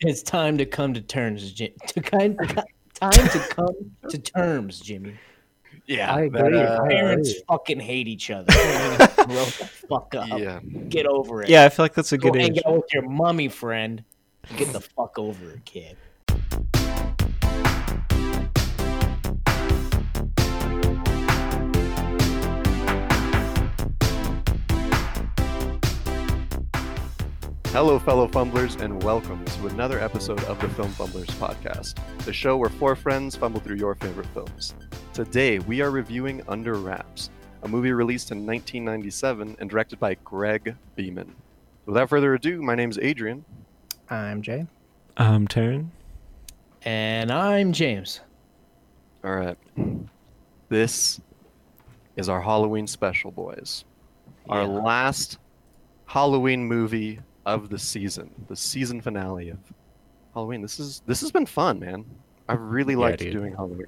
It's time to come to terms, Jim. To kind, time to come to terms, Jimmy. Yeah, I that, agree. uh, I Parents agree. fucking hate each other. Grow the fuck up. yeah. Get over it. Yeah, I feel like that's a Go good hang age. out with your mummy friend. Get the fuck over it, kid. Hello, fellow fumblers, and welcome to another episode of the Film Fumblers podcast, the show where four friends fumble through your favorite films. Today, we are reviewing Under Wraps, a movie released in 1997 and directed by Greg Beeman. Without further ado, my name's Adrian. I'm Jay. I'm Taryn. And I'm James. All right. This is our Halloween special, boys. Our last Halloween movie of the season, the season finale of Halloween. This is this has been fun, man. I've really Yeah, liked dude. doing Halloween.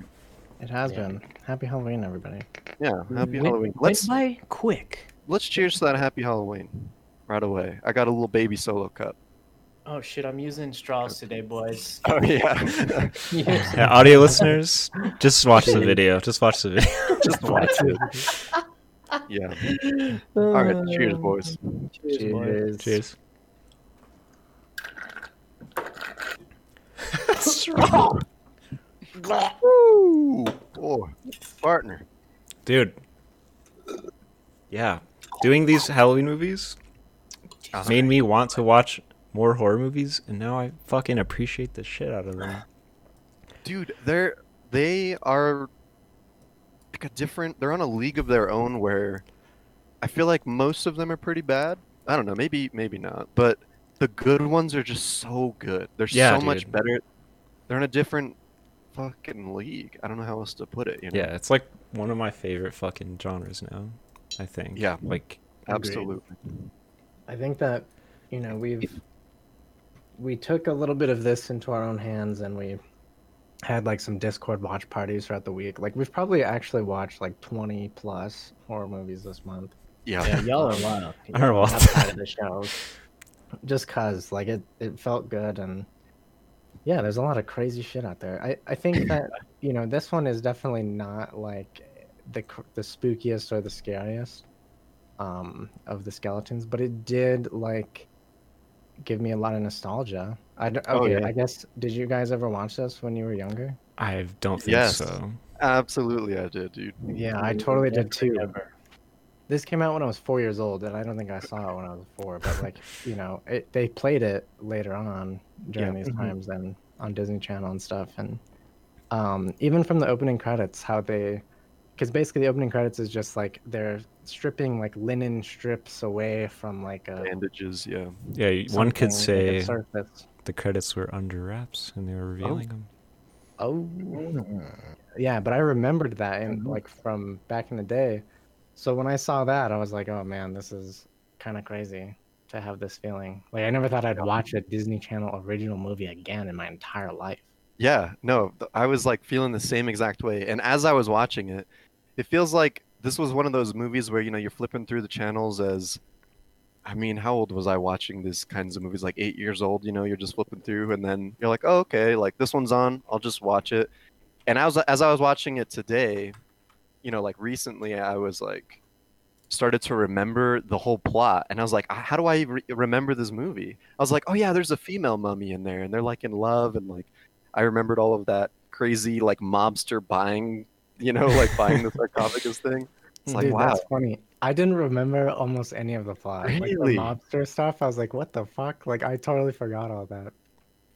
It has Yeah. been. Happy Halloween, everybody. Yeah, happy Went- Halloween. Let's by quick. let's cheers to that happy Halloween right away. I got a little baby solo cup. Oh shit, I'm using straws today, boys. Oh yeah. Yeah, audio listeners, just watch the video. Just watch the video. Just watch it. Yeah. All right, cheers, boys. Cheers, boys. Cheers. Strong. Woo! Oh, partner. Dude. Yeah. Doing these Halloween movies Uh-huh. made me want to watch more horror movies, and now I fucking appreciate the shit out of them. dude they're they are like a different they're on a league of their own where i feel like most of them are pretty bad i don't know maybe maybe not but the good ones are just so good they're Yeah, so much better they're in a different fucking league i don't know how else to put it you know Yeah, it's like one of my favorite fucking genres now, I think. Yeah. Like, absolutely I think that, you know, we've we took a little bit of this into our own hands and we had like some Discord watch parties throughout the week. Like we've probably actually watched like 20 plus horror movies this month. yeah, Yeah, y'all are wild. I don't know what- outside of the shows. Just cause like it, it felt good and yeah, there's a lot of crazy shit out there. I, I think that you know this one is definitely not like the the spookiest or the scariest um of the skeletons, but it did like give me a lot of nostalgia. I d- Oh, okay, yeah. I guess did you guys ever watch this when you were younger? I don't think Yes. so. absolutely i did dude Yeah, I totally did too. Ever. This came out when I was four years old, and I don't think I saw it when I was four. But like, you know, it, they played it later on during Yeah. these Mhm. times and on Disney Channel and stuff. And um, even from the opening credits, how they, because basically the opening credits is just like they're stripping like linen strips away from like a bandages yeah Yeah, one could something, like, a say surface. the credits were under wraps and they were revealing them. Oh, yeah, but I remembered that and Mhm. like from back in the day. So when I saw that, I was like, oh man, this is kind of crazy to have this feeling. Like I never thought I'd watch a Disney Channel original movie again in my entire life. Yeah, no, I was like feeling the same exact way. And as I was watching it, it feels like this was one of those movies where, you know, you're flipping through the channels as I mean, how old was I watching these kinds of movies? Like 8 years old, you know, you're just flipping through and then you're like, "Oh, okay, like this one's on, I'll just watch it." And I was as I was watching it today, you know, like recently I was like started to remember the whole plot and I was like, "Ah, "How do I re- remember this movie?" I was like, "Oh yeah, there's a female mummy in there and they're like in love and like I remembered all of that crazy like mobster buying, you know, like buying the sarcophagus thing. It's like Dude, wow, that's funny. I didn't remember almost any of the plot. Really? Like the mobster stuff, I was like, what the fuck? Like I totally forgot all that.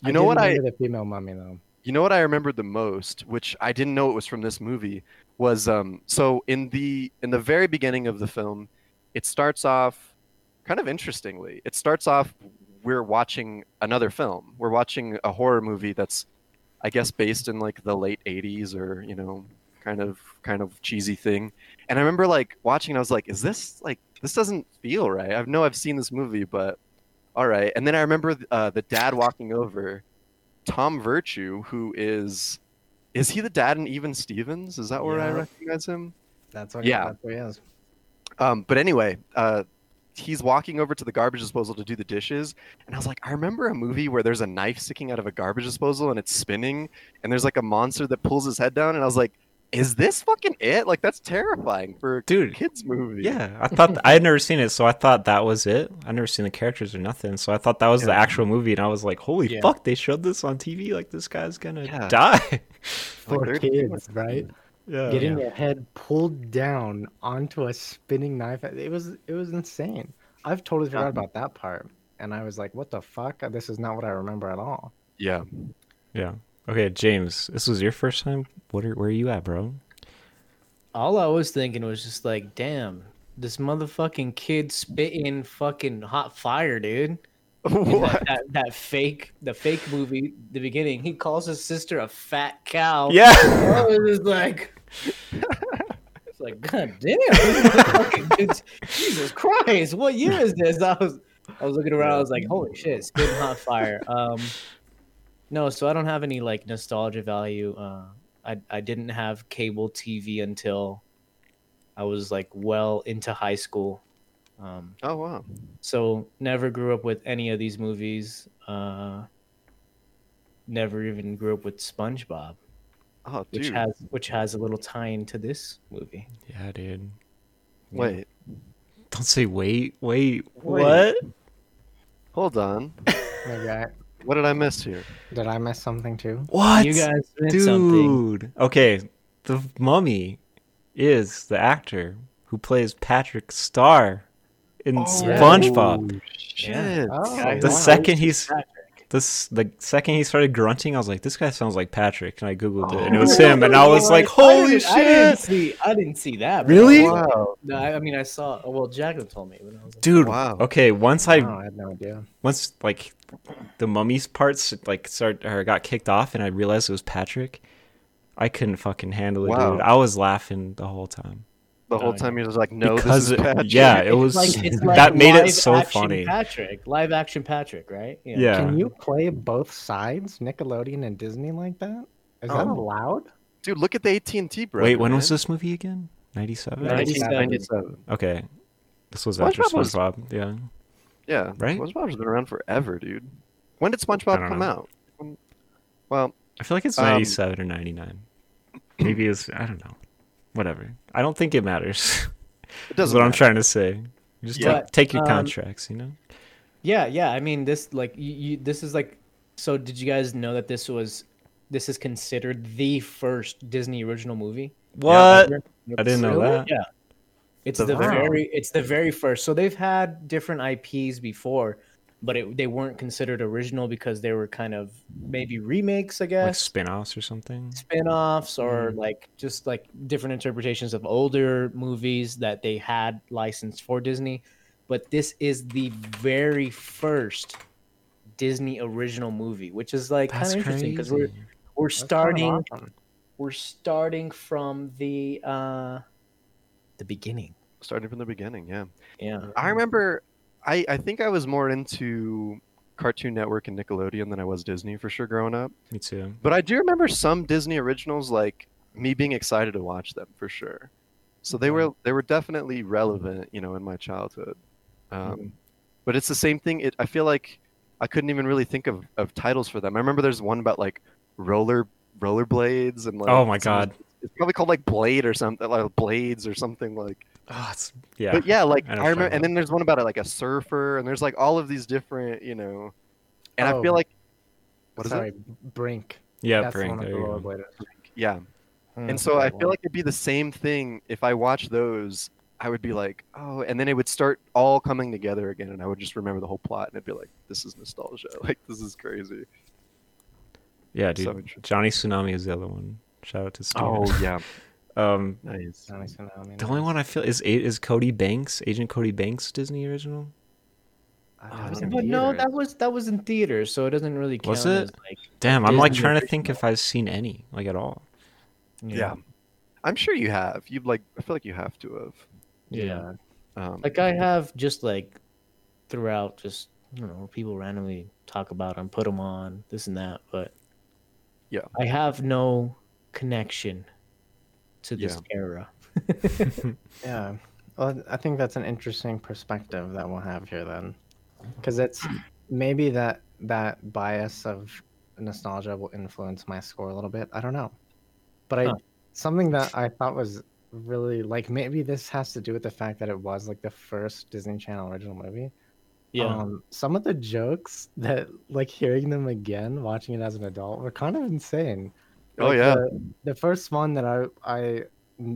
You know what I- the female mummy though. you know what I remembered the most, which I didn't know it was from this movie, was um so in the in the very beginning of the film, it starts off kind of interestingly. It starts off we're watching another film. We're watching a horror movie that's I guess based in like the late 80s or, you know, kind of kind of cheesy thing. And I remember like watching I was like, is this like this doesn't feel right. I know I've seen this movie, but all right. And then I remember uh, the dad walking over, Tom Virtue, who is is he the dad in Even Stevens? Is that where I recognize him? That's what Yeah. that's what he is. Um, but anyway, uh, he's walking over to the garbage disposal to do the dishes, and I was like, I remember a movie where there's a knife sticking out of a garbage disposal and it's spinning, and there's like a monster that pulls his head down, and I was like, is this fucking it? Like that's terrifying for a Dude, kids movie. Yeah, I thought I had never seen it, so I thought that was it. I never seen the characters or nothing, so I thought that was the actual movie, and I was like, "Holy Yeah. fuck!" They showed this on TV. Like this guy's gonna Yeah. die. For they're- kids, right? yeah. Getting your head pulled down onto a spinning knife. It was it was insane. I've totally forgot Yeah. about that part. And I was like, what the fuck? This is not what I remember at all. Yeah. Yeah. Okay, James, this was your first time. What are where are you at, bro? All I was thinking was just like, damn, this motherfucking kid spit in fucking hot fire, dude. What? That, that, that fake, the fake movie, the beginning, he calls his sister a fat cow. Yeah. I was just like, it's like, god damn, this motherfucking dude's- Jesus Christ, what year is this? I was, I was looking around, I was like, holy shit, spitting hot fire. Um, no, so I don't have any like nostalgia value. Uh, I I didn't have cable TV until I was like well into high school. Um, Oh wow. so never grew up with any of these movies. Uh, never even grew up with SpongeBob, Oh which dude. has which has a little tie into this movie. Yeah, dude. Wait. Don't say wait, wait. Wait. What? Hold on. Maybe I, What did I miss here? did I miss something too? What? You guys missed dude. something. Okay, the mummy is the actor who plays Patrick Star in Oh, SpongeBob. Shit. Oh, Guy The wow. second he's this the second he started grunting, I was like, this guy sounds like Patrick, and I googled it, and it Oh. was him, and I was like, holy didn't- I didn't shit, see. I didn't see that. bro. Really? Wow. No, I, I mean, I saw. oh, Well, Jacqueline told me. When I was like, dude. Wow. Okay, once I Oh, I had no idea. once like the mummy's parts like start or got kicked off, and I realized it was Patrick. I couldn't fucking handle it, Wow. dude. I was laughing the whole time. The whole time you're just like, no, because this is Patrick. yeah, it It's was like- it's like that made it live so action funny. Patrick, live action Patrick, right? Yeah. Can you play both sides, Nickelodeon and Disney, like that? Is that Oh. allowed? Dude, look at the AT&T bro. Wait, when was this movie again? Ninety seven. 97. 97. Okay, this was after SpongeBob was- SpongeBob. Yeah, Yeah. Right? SpongeBob's been around forever, dude. When did SpongeBob come know. out? When- Well, I feel like it's Um, ninety seven or ninety nine. Maybe it's I don't know. Whatever. I don't think it matters. it doesn't what I'm trying to say. Just Yeah. take, take your Um, contracts, you know. Yeah, yeah. I mean, this like you, you. This is like. So, did you guys know that this was? This is considered the first Disney original movie. What? ever. I didn't know Really? that. Yeah. It's The- the very. It's the very first. So they've had different IPs before, but it, they weren't considered original because they were kind of maybe remakes, I Like guess. spin-offs or something. spin-offs or like just like different interpretations of older movies that they had licensed for Disney. But this is the very first Disney original movie, which is like kind of interesting because we're we're That's starting awesome. we're starting from the uh the beginning. Starting from the beginning, yeah. Yeah. I remember I, I think I was more into Cartoon Network and Nickelodeon than I was Disney for sure growing up. Me too. But I do remember some Disney originals like me being excited to watch them for sure. So they were they were definitely relevant, you know, in my childhood. Um, But it's the same thing. It, I feel like I couldn't even really think of, of titles for them. I remember there's one about like roller rollerblades and like Oh my God. It's probably called like Blade or something like Blades or something like. Oh, it's, yeah. But yeah, like I I, know what you're remember, and then there's one about it, like a surfer, and there's like all of these different, you know, and I feel Oh. like what is Sorry, it? Brink. yeah, That's the Brink. one the you go. rollerbladers. Yeah, Hmm. and so I feel like it'd be the same thing if I watched those. I would be like, oh, and then it would start all coming together again, and I would just remember the whole plot, and it'd be like, this is nostalgia. Like this is crazy. Yeah, dude. interesting. Johnny Tsunami is the other one. Shout out to Steven. Oh yeah, Um, nice. The only one I feel is is Cody Banks, Agent Cody Banks, Disney original. Uh, Oh, that was But no, that was that was in theaters, so it doesn't really count Was as it? like Damn, I'm like Disney trying to think if I've seen any, like at all. Yeah. I'm sure you have. You like. I feel like you have to have. yeah. Um, Like I have just like throughout, just you know, people randomly talk about them, put them on this and that, but Yeah. I have no connection to this era. Yeah, Well, I think that's an interesting perspective that we'll have here then, because it's maybe that that bias of nostalgia will influence my score a little bit. I don't know, but I Huh. something that I thought was really like maybe this has to do with the fact that it was like the first Disney Channel original movie. Yeah. Um, some of the jokes that like hearing them again, watching it as an adult, were kind of insane. Oh, Like, yeah. The, the first one that I I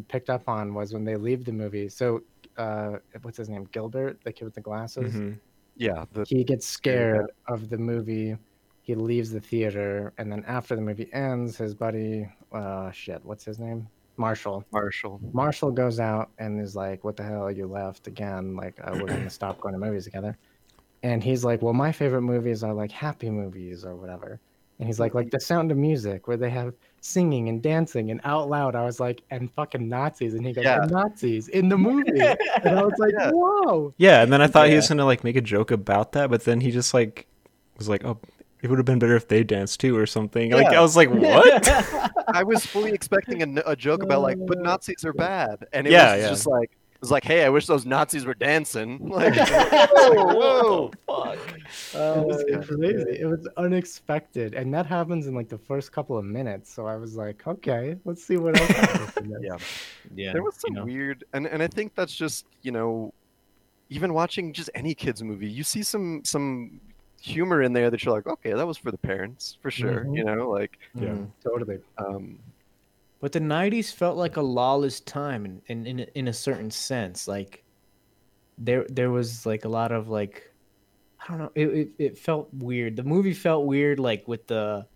picked up on was when they leave the movie. So, uh, what's his name? Gilbert, the kid with the glasses. Mhm. Yeah, the He gets scared of the movie. He leaves the theater, and then after the movie ends, his buddy, uh, shit, what's his name? Marshall. Marshall. Marshall goes out and is like, "What the hell? You left again? Like, uh, we're gonna stop going to movies together." And he's like, "Well, my favorite movies are like happy movies or whatever." And he's like, "Like mm-hmm. The Sound of Music, where they have singing and dancing and out loud." I was like, "And fucking Nazis," and he goes, Yeah. Nazis in the movie," and I was like, Yeah. "Whoa!" Yeah, and then I thought he was gonna like make a joke about that, but then he just like was like, "Oh, it would have been better if they danced too," or something. Like I was like, "What?" I was fully expecting a, a joke about like, but Nazis are bad, and it Yeah, was yeah. just like, it was like, hey, I wish those Nazis were dancing. Like, whoa, fuck? Oh, It was crazy. It was unexpected, and that happens in like the first couple of minutes. So I was like, "Okay, let's see what else." happens in this." Yeah. yeah. there was you some know. weird, and and I think that's just you know, even watching just any kids movie, you see some some humor in there that you're like, okay, that was for the parents for sure. Mhm. You know, like, Yeah. Mhm. Totally. um, But the '90s felt like a lawless time, in in in a, in a certain sense. Like there there was like a lot of like I don't know. It, it it felt weird. The movie felt weird, like with the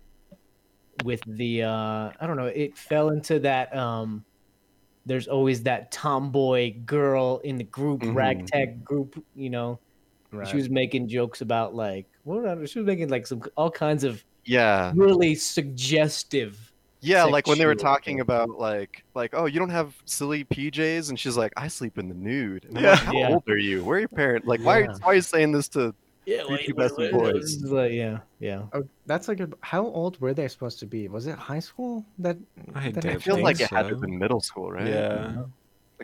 with the uh I don't know. It fell into that um. There's always that tomboy girl in the group, Mhm. ragtag group. You know, Right. she was making jokes about like what? She was making like some all kinds of yeah, really suggestive. Yeah, like when they were talking about like like, oh, you don't have silly PJs, and she's like, I sleep in the nude. And I'm Yeah. like, how Yeah. old are you? Where are your parents? Like, why Yeah. why are you saying this to? Yeah, Three Two Best Boys. Like, yeah, yeah. Oh, that's a. How old were they supposed to be? Was it high school? That I that I feel think like it had to be middle school, right? Yeah. like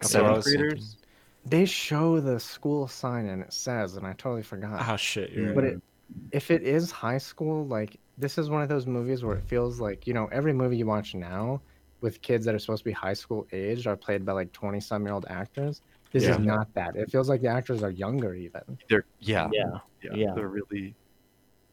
That's seventh was graders. they show the school sign and it says, and I totally forgot. Oh shit, you're But right. it, if it is high school, like this is one of those movies where it feels like you know every movie you watch now with kids that are supposed to be high school aged are played by like twenty some year old actors. This Yeah. is not that. It feels like the actors are younger even. They're yeah, Yeah. yeah, yeah. They're really.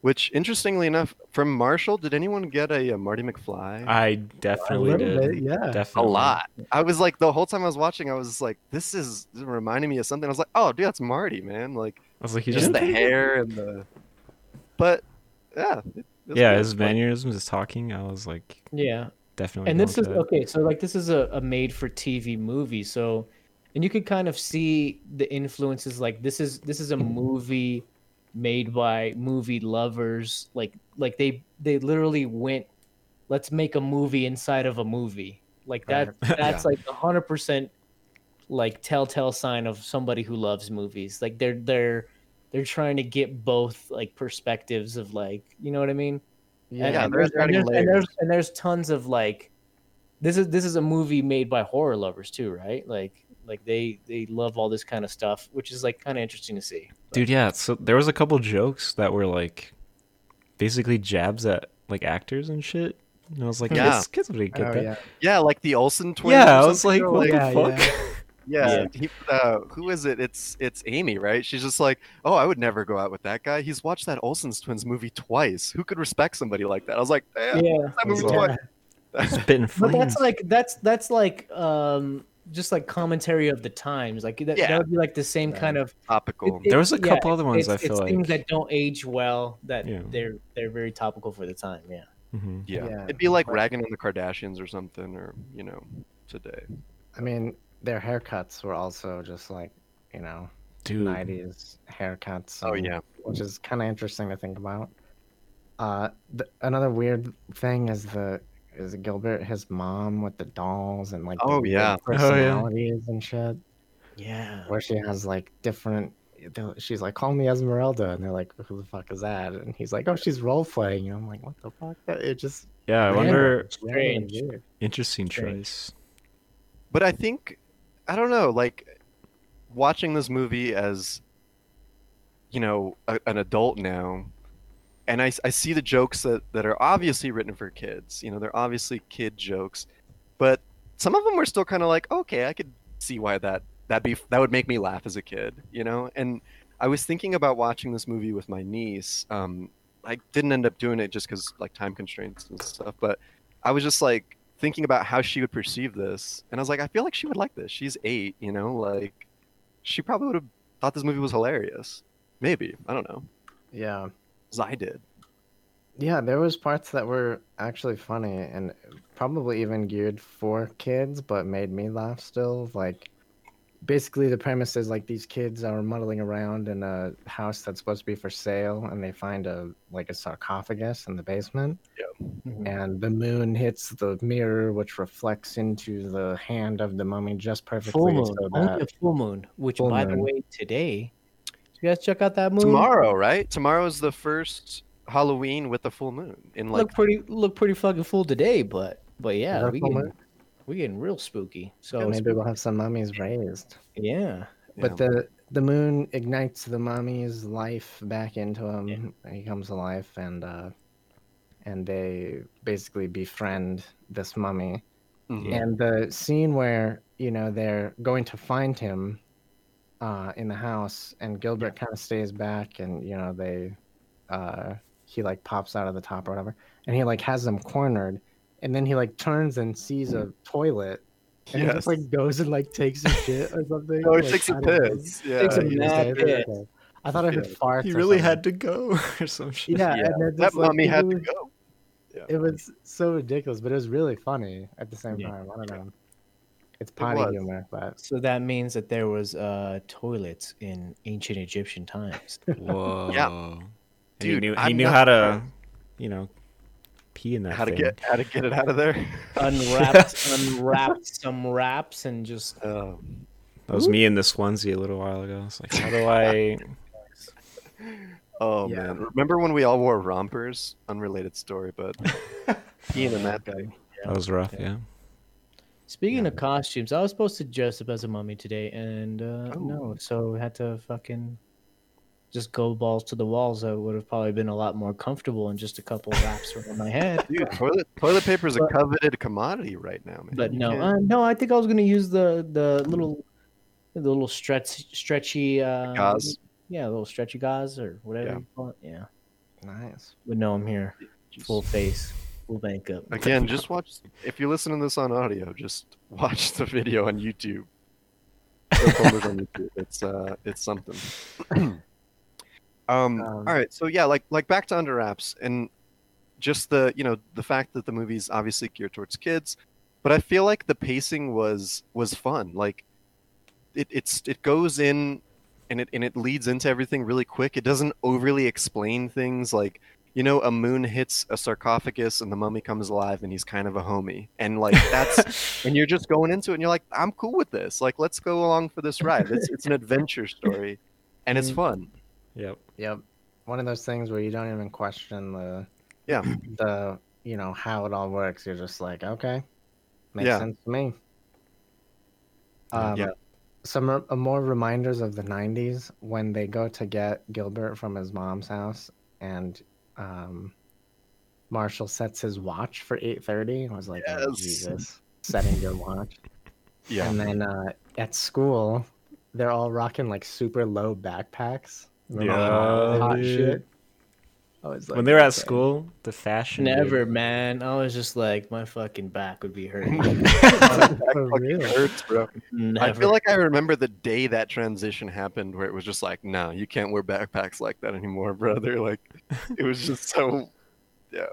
Which, interestingly enough, from Marshall, did anyone get a, uh Marty McFly? I definitely a did. little bit, yeah. a lot. I was like, the whole time I was watching, I was like, this is reminding me of something. I was like, oh, dude, that's Marty, man. Like, I was like, he just just the hair and the. But, yeah. it- yeah, his Like, mannerisms, his talking. I was like, Yeah. definitely. And this is that. okay, so like this is a, a made for TV movie, so and you could kind of see the influences like this is this is a mm-hmm. movie made by movie lovers. Like like they they literally went let's make a movie inside of a movie. Like that Right. that's like a hundred percent like telltale sign of somebody who loves movies. Like they're they're they're trying to get both like perspectives of like you know what I mean? Yeah, and, and there's there's, and, there's, and, there's, and there's tons of like this is this is a movie made by horror lovers too right like like they they love all this kind of stuff which is like kind of interesting to see Dude, yeah. So there was a couple jokes that were like, basically jabs at like actors and shit. And I was like, Yeah. kids, kids would get Oh, that. yeah. Yeah, like the Olsen twins. Yeah, I was something, like, what Yeah, the fuck? yeah. Yeah, Yeah. He, uh, who is it? It's it's Amy, right? She's just like, oh, I would never go out with that guy. He's watched that Olsen's twins movie twice. Who could respect somebody like that? I was like, damn, yeah that movie Yeah. twice. Spitting but that's like that's that's like um just like commentary of the times like that, Yeah. that would be like the same Right. kind of Topical. it- There was a yeah, couple other ones it's, I feel it's things like- that don't age well that Yeah. they're they're very topical for the time yeah Mhm. yeah. Yeah. it'd be like ragging on the Kardashians or something, or you know, today. I mean, their haircuts were also just like you know Dude. '90s haircuts. Oh and- yeah, which is kind of interesting to think about. Uh, th- another weird thing is the is Gilbert his mom with the dolls and like Oh, weird yeah. Oh, yeah. personalities and shit, yeah where she has like different. She's like, "Call me Esmeralda," and they're like, "Who the fuck is that?" And he's like, "Oh, she's role playing." And I'm like, "What the fuck?" It just Yeah, I random, wonder. Strange. Interesting Strange. choice. but I think I don't know. Like, watching this movie as you know a, an adult now and I, I see the jokes that, that are obviously written for kids you know they're obviously kid jokes but some of them were still kind of like okay i could see why that that be that would make me laugh as a kid you know and i was thinking about watching this movie with my niece um i didn't end up doing it just because like time constraints and stuff but i was just like thinking about how she would perceive this and i was like i feel like she would like this she's eight you know like she probably would have thought this movie was hilarious maybe i don't know Yeah. as i did Yeah, there was parts that were actually funny and probably even geared for kids, but made me laugh still. Like, basically, the premise is like these kids are muddling around in a house that's supposed to be for sale, and they find a like a sarcophagus in the basement, Mhm. and the moon hits the mirror, which reflects into the hand of the mummy just perfectly. Full moon, so only a full moon. Which, Full by the way, today, you guys check out that moon? tomorrow right tomorrow is the first halloween with the full moon in like look pretty, look pretty fucking full today, but but yeah, we full getting, moon? We getting real spooky. So so maybe we'll have some mummies raised. yeah, But yeah. the the moon ignites the mummy's life back into him. He comes alive, and uh, and they basically befriend this mummy. Mhm. And the scene where you know they're going to find him uh, in the house, and Gilbert kind of stays back, and you know they uh, he like pops out of the top or whatever, and he like has them cornered, and then he like turns and sees a toilet. And he just like goes and like takes a shit or something. oh he like, takes a out of the- piss yeah Takes a he- mad piss. okay. I thought I heard Yeah. farts. He really had to go or some shit. Yeah, Yeah, and then that just, like, mummy it had to was- go It was so ridiculous, but it was really funny at the same Yeah. time. I don't know. It's potty was. humor, but so that means that there was uh toilets in ancient Egyptian times. Whoa. And he Dude, knew he knew not how to, you know, pee in that how to get how to get it out of there unwrapped, unwrapped some wraps and just Oh. That was me in the swansea a little while ago. It's like, how do I? Oh Yeah. man, remember when we all wore rompers? Unrelated story, but peeing in that thing. That was rough. Yeah. Speaking of costumes, I was supposed to dress up as a mummy today, and uh, Oh. no, so had to fucking just go balls to the walls. I would have probably been a lot more comfortable in just a couple wraps around my head. Dude, toilet toilet paper is a coveted commodity right now, man. But You no, uh, no, I think I was gonna use the the little the little stretch stretchy uh, Gauze? Yeah, little stretchy gauze or whatever Yeah. you call it. Yeah, nice. but no, I'm here, just- full face, full makeup. Again, just watch. If you're listening to this on audio, just watch the video on YouTube. On YouTube. It's uh, it's something. um, Um, all right, so yeah, like like back to Under Wraps, and just the you know the fact that the movie's obviously geared towards kids, but I feel like the pacing was was fun. Like it it's it goes in and it and it leads into everything really quick. It doesn't overly explain things like you know a moon hits a sarcophagus and the mummy comes alive and he's kind of a homie and like that's and you're just going into it and you're like I'm cool with this. Like let's go along for this ride. It's it's an adventure story and it's Mm. fun. Yep. Yep. One of those things where you don't even question the Yeah. the you know how it all works. You're just like, okay, makes Yeah. sense to me. Um, Yeah. Some r- uh, more reminders of the '90s when they go to get Gilbert from his mom's house, and um, Marshall sets his watch for 8:30. I was like, oh, Jesus, setting your watch. Yeah. And then uh, at school, they're all rocking like super low backpacks. Remember Yeah, hot dude. shit. I was like, when they were at okay. school, the fashion. dude. Never, man. I was just like, my fucking back would be hurting. That For fucking hurts, bro. Never. I feel like I remember the day that transition happened where it was just like, no, you can't wear backpacks like that anymore, brother. Like, it was just so, yeah.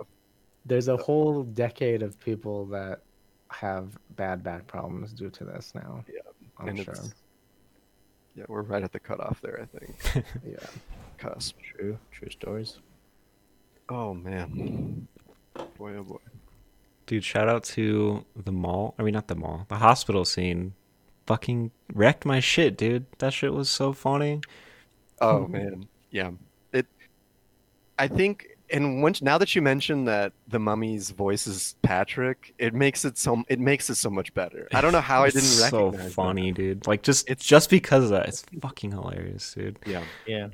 There's a whole decade of people that have bad back problems due to this now. Yeah, I'm and sure. it's, yeah, we're right at the cutoff there, I think. Yeah. Cusp. true, true stories. Oh, man. Boy, oh boy. Dude, shout out to the mall. I mean, not the mall. The hospital scene. Fucking wrecked my shit, dude. That shit was so funny. Oh, man. Yeah. It, I think and once now that you mentioned that the mummy's voice is Patrick, it makes it so it makes it so much better. I don't know how I didn't It's so recognize. that. funny, dude. Like just It's- just because of that, it's fucking hilarious, dude. Yeah. Yeah.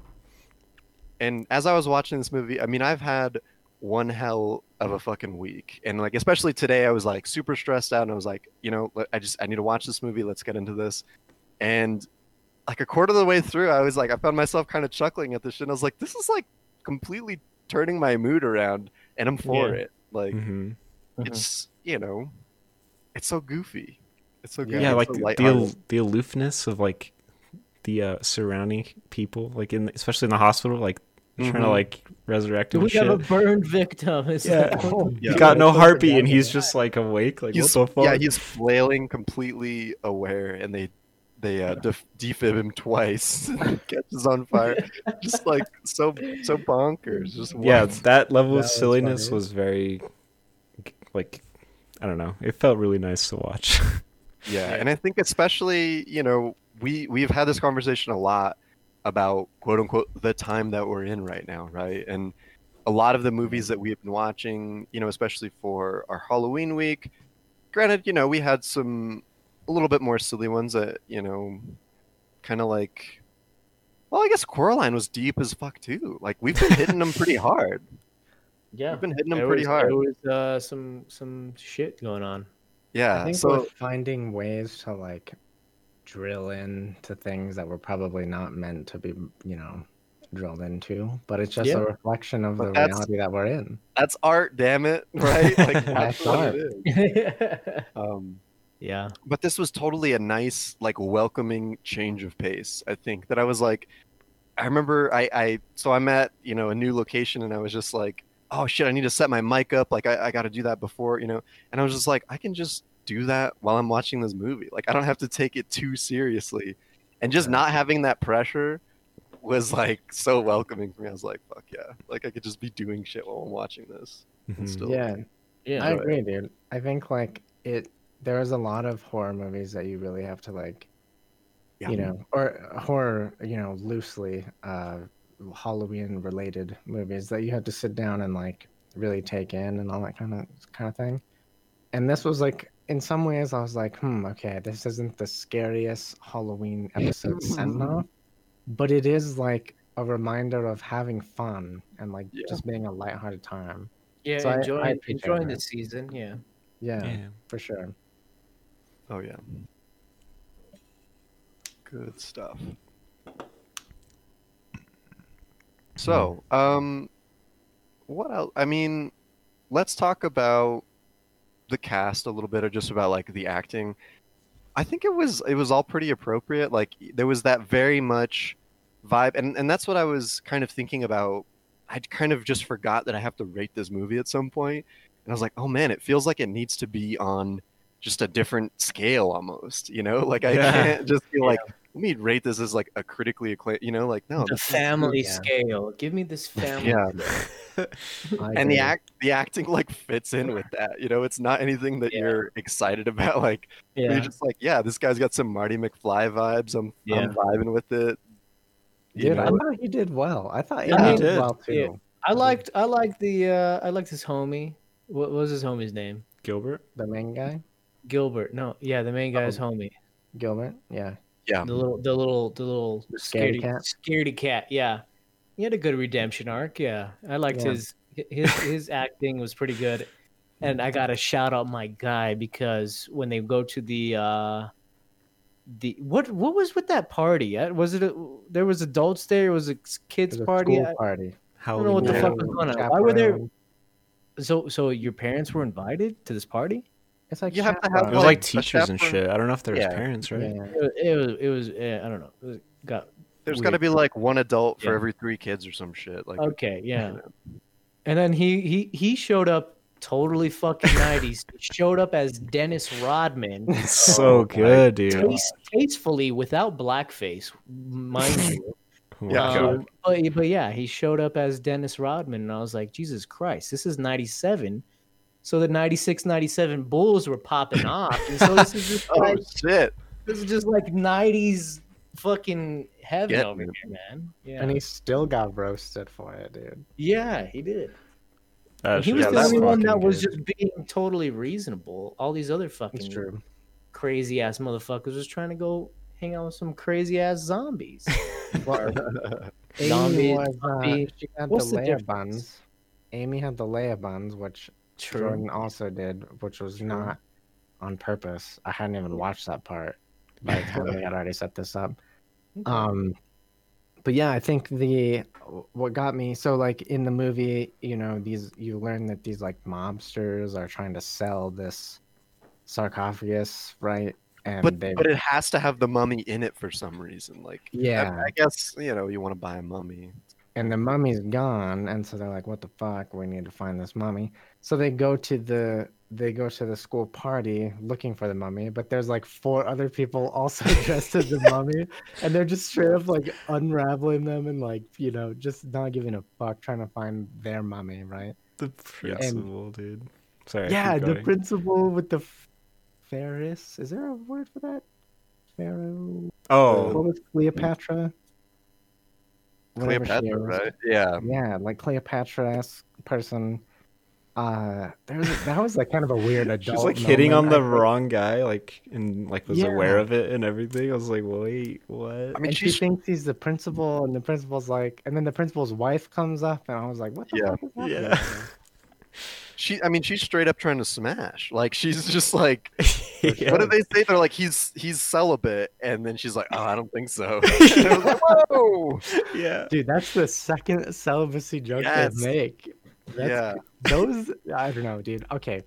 And as I was watching this movie, I mean, I've had one hell of a fucking week, and like especially today, I was like super stressed out, and I was like, you know, let- I just I need to watch this movie. Let's get into this, and like a quarter of the way through, I was like, I found myself kind of chuckling at this shit. And I was like, this is like completely turning my mood around, and I'm for Yeah. it. Like hmm it's you know, it's so goofy. It's so goofy. Yeah, it's like so the the, al- the aloofness of like the uh, surrounding people, like in especially in the hospital, like trying to like resurrect him. We and have a burned victim. It's Yeah. like, oh, Yeah. He got no That's heartbeat, and he's just like awake. Like he's, what the fuck? Yeah, he's flailing, completely aware, and they they uh, def- defib him twice. Catches on fire, just like so so bonkers. Just yeah, what? that level That of silliness funny. was very like I don't know. It felt really nice to watch. yeah. And I think especially you know we we've had this conversation a lot about quote unquote the time that we're in right now, right? And a lot of the movies that we've been watching, you know, especially for our Halloween week. Granted, you know, we had some a little bit more silly ones that you know, kind of like. Well, I guess Coraline was deep as fuck too. Like we've been hitting them pretty hard. yeah. We've been hitting them There pretty was, hard. There was uh, some some shit going on. Yeah. I think so we're finding ways to like drill into things that were probably not meant to be, you know, drilled into. But it's just Yeah. a reflection of But the reality that we're in. that's art, damn it, right? Like that's That's art. it is. Um, yeah. but this was totally a nice like welcoming change of pace i think that i was like i remember i i so i'm at you know a new location and i was just like oh shit i need to set my mic up like i, I got to do that before you know and i was just like i can just do that while i'm watching this movie like i don't have to take it too seriously and just not having that pressure was like so welcoming for me i was like fuck yeah like i could just be doing shit while i'm watching this and Mhm. still Yeah, Yeah. I Right. agree, dude. I think like it. There is a lot of horror movies that you really have to like, Yeah. you know, or horror, you know, loosely uh, Halloween related movies that you have to sit down and like really take in and all that kind of kind of thing. And this was like, in some ways, I was like, hmm, okay, this isn't the scariest Halloween episode sent off, but it is like a reminder of having fun and like Yeah. just being a lighthearted time. Yeah. So I- I enjoying appreciate enjoying that. the season. Yeah. Yeah, Yeah. for sure. Oh yeah. Good stuff. So, um what else? I mean, let's talk about the cast a little bit or just about like the acting. I think it was it was all pretty appropriate. Like there was that very much vibe and and that's what I was kind of thinking about. I kind of just forgot that I have to rate this movie at some point. And I was like, "Oh man, it feels like it needs to be on just a different scale almost, you know? Like I Yeah. can't just feel like let me rate this as like a critically acclaimed, you know, like no, the this is- family yeah. scale. Give me this family. yeah, I and the act the acting like fits in with that you know it's not anything that Yeah. you're excited about like Yeah. you're just like yeah this guy's got some marty mcfly vibes i'm, Yeah. I'm vibing with it you Dude, I know? thought he did well. I thought Yeah, he he did did. well too. Yeah. I liked I liked the uh I liked his homie. What was his homie's name? Gilbert. The main guy, Gilbert. No, yeah, the main guy's Oh. homie. Gilbert. Yeah, yeah The little the little the little The scaredy scaredy cat? Scaredy cat, yeah. He had a good redemption arc, yeah. I liked Yeah. his his his acting was pretty good. And I gotta shout out my guy because when they go to the uh the what what was with that party? Was it a, there was adults there? It was a kids it was a party? school I, party. I don't know what the fuck was going on. Why were there? So so your parents were invited to this party? It's like You have to have, It was like, like teachers and shit. I don't know if there was Yeah. parents, right? Yeah. It was it was, it was uh, I don't know. It was, got there's weird. got to be like one adult for Yeah. every three kids or some shit like Okay, yeah. And then he he he showed up totally fucking 90s. Showed up as Dennis Rodman. It's so good, dude. Taste, tastefully without blackface, mind you. Yeah, Um, but, but yeah, he showed up as Dennis Rodman, and I was like, Jesus Christ, this is 97. So the 96 97 Bulls were popping off. And so this is just oh like, shit this is just like 90s fucking heaven Getting over it. here, man. Yeah. And he still got roasted for it, dude. yeah, he did. That he was yeah, the only one that was good. just being totally reasonable. All these other fucking crazy ass motherfuckers was trying to go hang out with some crazy ass zombies. Well, Amy Zombie, was, uh, zombie. she had What's the the Leia difference? buns. Amy had the Leia buns, which Jordan also did, which was not on purpose. I hadn't even watched that part by the time we had already set this up. Um, but yeah, I think the what got me so like in the movie, you know, these you learn that these like mobsters are trying to sell this sarcophagus, right? And but they but it has to have the mummy in it for some reason. Like I- yeah, I, guess you know you want to buy a mummy. And the mummy's gone, and so they're like, "What the fuck? We need to find this mummy." So they go to the they go to the school party looking for the mummy, but there's like four other people also dressed as the mummy, and they're just straight up like unraveling them and like you know just not giving a fuck, trying to find their mummy, right? The principal, dude. Sorry. yeah, the principal with the Ferris. Is there a word for that? Pharaoh. Oh, What was Cleopatra? Whatever she Cleopatra, is. right? Yeah. Yeah, like Cleopatra-esque person. Uh, there was that was like kind of a weird adult. she was like hitting on moment, the I think. wrong guy, like and like was aware of it and everything. I was like, wait, what? I mean, she thinks he's the principal, and the principal's like, and then the principal's wife comes up, and I was like, what the Yeah. fuck is happening? Yeah. Here? she. I mean, she's straight up trying to smash. Like she's just like, Yeah. what did they say? They're like, he's he's celibate, and then she's like, oh, I don't think so. And I was like, whoa. yeah. Dude, that's the second celibacy joke Yes. they make. That's Yeah. those I don't know, dude. Okay.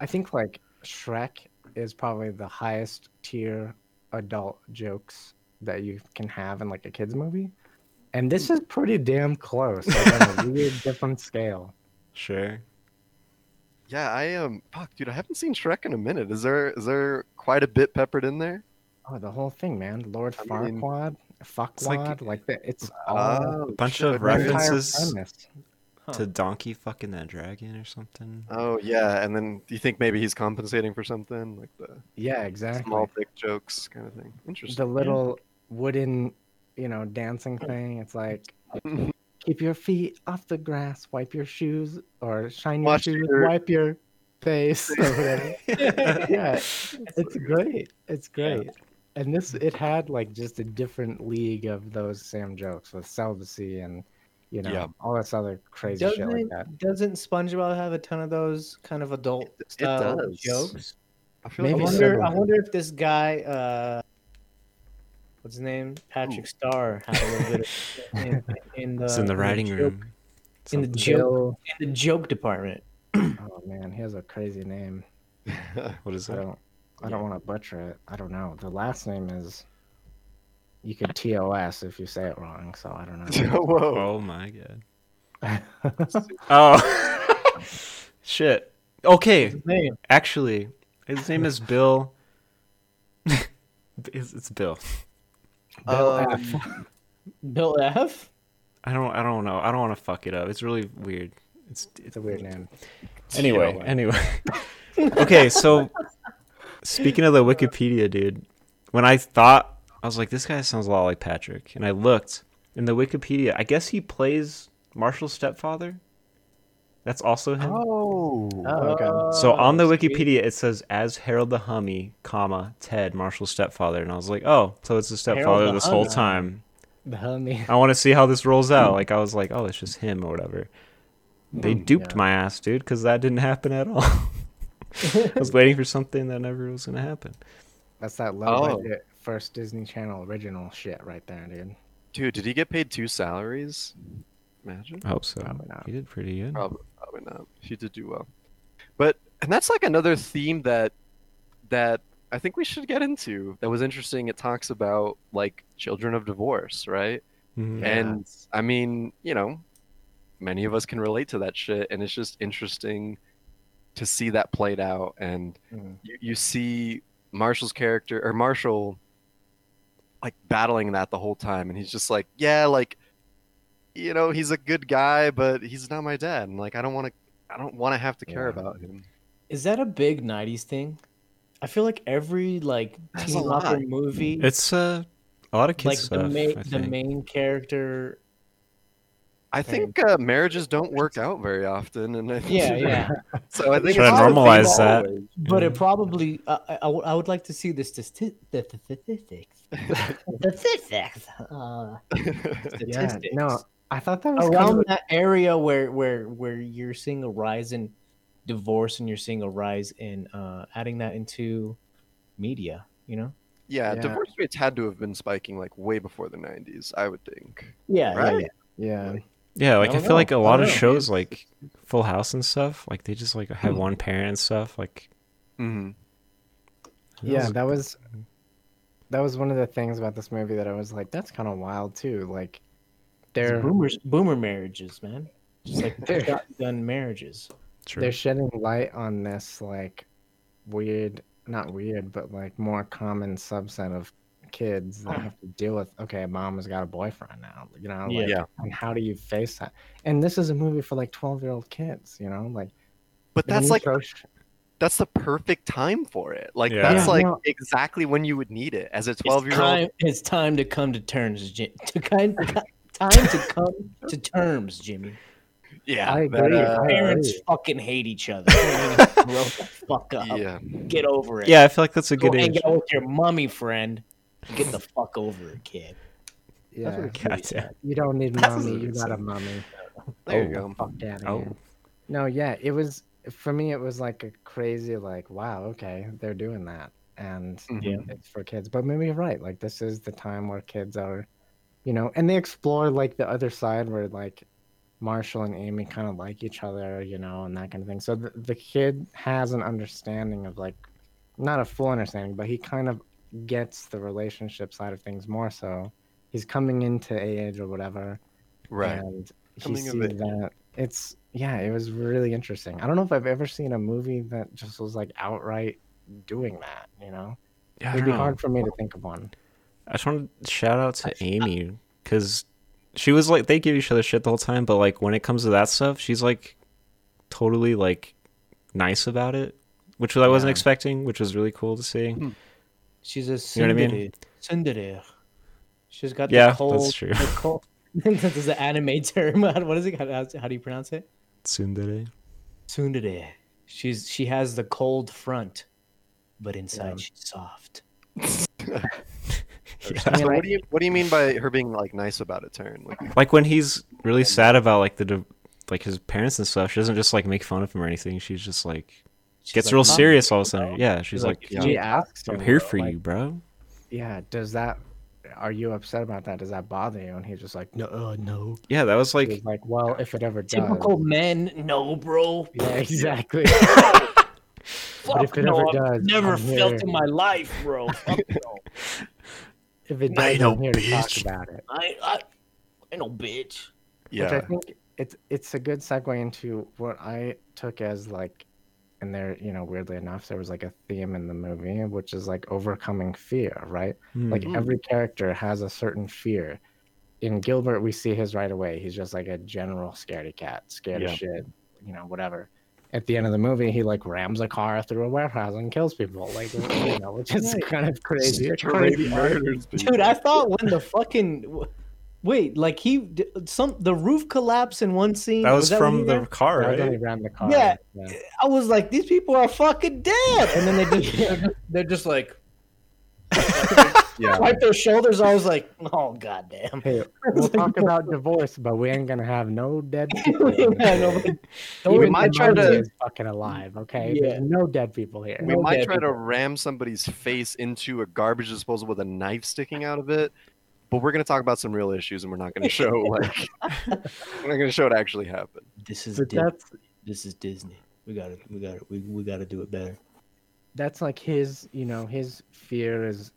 I think like Shrek is probably the highest tier adult jokes that you can have in like a kids movie. And this is pretty damn close, like on a weird different scale. Sure. Yeah, I um, fuck, dude, I haven't seen Shrek in a minute. Is there is there quite a bit peppered in there? Oh, the whole thing, man. Lord I mean- Farquaad, It's like- Fuckwad, like, that. It's all Oh, bunch shit, of I the didn't- entire references. premise. Huh. To Donkey fucking that dragon or something. Oh yeah, and then do you think maybe he's compensating for something like the Yeah, exactly. small dick jokes kind of thing? Interesting. the little wooden, you know, dancing thing. It's like keep your feet off the grass, wipe your shoes, or shine your Wash shoes, your- wipe your face, or whatever. yeah, it's great. It's great. And this, it had like just a different league of those same jokes with celibacy and, you know, Yeah. all this other crazy shit like Doesn't that. doesn't SpongeBob have a ton of those kind of adult style does. jokes? I feel I Maybe like so. wonder. I wonder if this guy, uh, what's his name, Patrick Star, had a little bit of in, in the It's in the writing joke- room. in the joke in the joke department. oh man, he has a crazy name. What is I that? don't I don't want to butcher it. I don't know. The last name is you could TOS if you say it wrong, so I don't know. Whoa. Oh my god. Oh. Shit. Okay. His name. Actually, his name is Bill. it's, it's Bill. Bill Um, F. Bill F. I don't. I don't know. I don't want to fuck it up. It's really weird. It's, It's a weird name. anyway. T.O.S.. Anyway. okay. So, speaking of the Wikipedia, dude, when I thought I was like, this guy sounds a lot like Patrick, and I looked in the Wikipedia. I guess he plays Marshall's stepfather. That's also him. Oh. Oh, okay. So on the. Wikipedia, it says as Harold the Hummy, comma Ted Marshall's stepfather, and I was like, oh, so it's the stepfather the this whole Hummy. time. The homie. I want to see how this rolls out. Like I was like, oh, it's just him or whatever. They hmm, duped yeah. my ass, dude, because that didn't happen at all. I was waiting for something that never was gonna happen. That's that low Oh. budget first Disney Channel original shit right there, dude. Dude, did he get paid two salaries? Imagine. I hope so. Probably not. He did pretty good. Probably, probably not. He did do well. But and that's like another theme that that I think we should get into. That was interesting. It talks about like children of divorce, right? Mhm. Yeah. And I mean, you know, many of us can relate to that shit, and it's just interesting to see that played out. And Mhm. you, you see Marshall's character or Marshall like battling that the whole time, and he's just like, yeah, like, you know, he's a good guy, but he's not my dad, and like, I don't want to, I don't want to have to care Yeah. about him. Is that a big '90s thing? I feel like every like That's teen a lot. locker movie, It's uh, a lot of kids like stuff. the main the main character I think uh, marriages don't work out very often, and I think, Yeah, yeah. so I think Try to it's normalize always- that. But Yeah. it probably, uh, I, I would- like to see the stati- the statistics. statistics. Uh, Yeah, no, I thought that was Around kind of, that area where where where you're seeing a rise in divorce and you're seeing a rise in uh, adding that into media. You know. Yeah, Yeah. divorce rates had to have been spiking like way before the '90s, I would think. Yeah. Right? yeah. Yeah, like I I, feel know. like a lot of know. shows like Full House and stuff, like they just like have one parent and stuff. Like hmm Yeah, that was that was one of the things about this movie that I was like, that's kind of wild too. Like, They're they're boomers, boomer marriages, man. Just like They're- shotgun marriages. true. they're shedding light on this like weird, not weird, but like more common subset of kids that have to deal with. Okay, mom has got a boyfriend now. You know, like, Yeah. Yeah. and how do you face that? And this is a movie for like twelve year old kids. You know, like But that's like throw that's the perfect time for it. Like Yeah. that's Yeah, like no. exactly when you would need it as a 12 year old it's time to come to terms, To kind, time to come to terms, Jimmy. Yeah, I that, agree. uh, I Parents agree. fucking hate each other. Grow the fuck up. yeah. Get over it. yeah, I feel like that's a Go good hang age. out with your mummy friend. Get the fuck over it, kid. yeah, That's what it God really damn. said. you don't need That's mommy. You it got a said. mommy. There Oh, you go. Fuck out Oh. here. No, yeah, it was for me. It was like a crazy, like, wow, okay, they're doing that, and Mhm. Yeah. it's for kids. But maybe you're right. Like, this is the time where kids are, you know, and they explore like the other side where like Marshall and Amy kind of like each other, you know, and that kind of thing. So the, the kid has an understanding of like, not a full understanding, but he kind of gets the relationship side of things more so. He's coming into age or whatever Right. and he Coming sees that it's yeah it was really interesting i don't know if i've ever seen a movie that just was like outright doing that you know Yeah, it'd be know. hard for me to think of one I just want to shout out to Amy because she was like they give each other shit the whole time, but like when it comes to that stuff, she's like totally like nice about it, which I wasn't Yeah. expecting, which was really cool to see. Hmm. She's a You know what I mean? tsundere. Tsundere. She's got Yeah, the that's cold. true. The cold. this is an anime term. What is it? How, how do you pronounce it? Tsundere. Tsundere. She's she has the cold front, but inside Yeah. she's soft. Yeah. So what do you what do you mean by her being like nice about it, Turn? Like, Like when he's really sad about like the div- like his parents and stuff, she doesn't just like make fun of him or anything. She's just like She's gets like, real serious all of a bro." sudden. Yeah, she's like, Yeah. she asks I'm here for like, you, bro. yeah does that are you upset about that does that bother you and he's just like no uh, no Yeah, that was like he's like well if it ever does Typical men, no, bro. yeah exactly Fuck if it no, ever I've does, never I'm felt here. in my life, bro. Fuck no. if it I does know, i'm here to talk bitch. about it I, I, I no bitch. which I think it's it's a good segue into what I took as like, and there, you know, weirdly enough, there was like a theme in the movie, which is like overcoming fear, right? Like hmm, Mm. every character has a certain fear. In Gilbert, we see his right away. He's just like a general scaredy cat, scared Yeah. of shit, you know, whatever. At the end of the movie, he like rams a car through a warehouse and kills people, like you know, which is Right. kind of crazy. a crazy murders. Dude, I thought when the fucking wait, like he some the roof collapse in one scene. that was, when from the car, That was when he right? ran the car. Yeah. I was like, these people are fucking dead, and then they just, they're just like yeah. wipe their shoulders. I was like, oh goddamn. Hey, we'll talk about divorce, but we ain't gonna have no dead people. in here. nobody- We might try to- fucking alive. Okay, Yeah. there's no dead people here. We No might dead try to ram somebody's face into a garbage disposal with a knife sticking out of it, but we're gonna talk about some real issues, and we're not gonna show like we're not gonna show it actually happened. This is But Dis- that's this is Disney. We gotta we gotta we, we gotta do it better. that's like his, you know, his fear is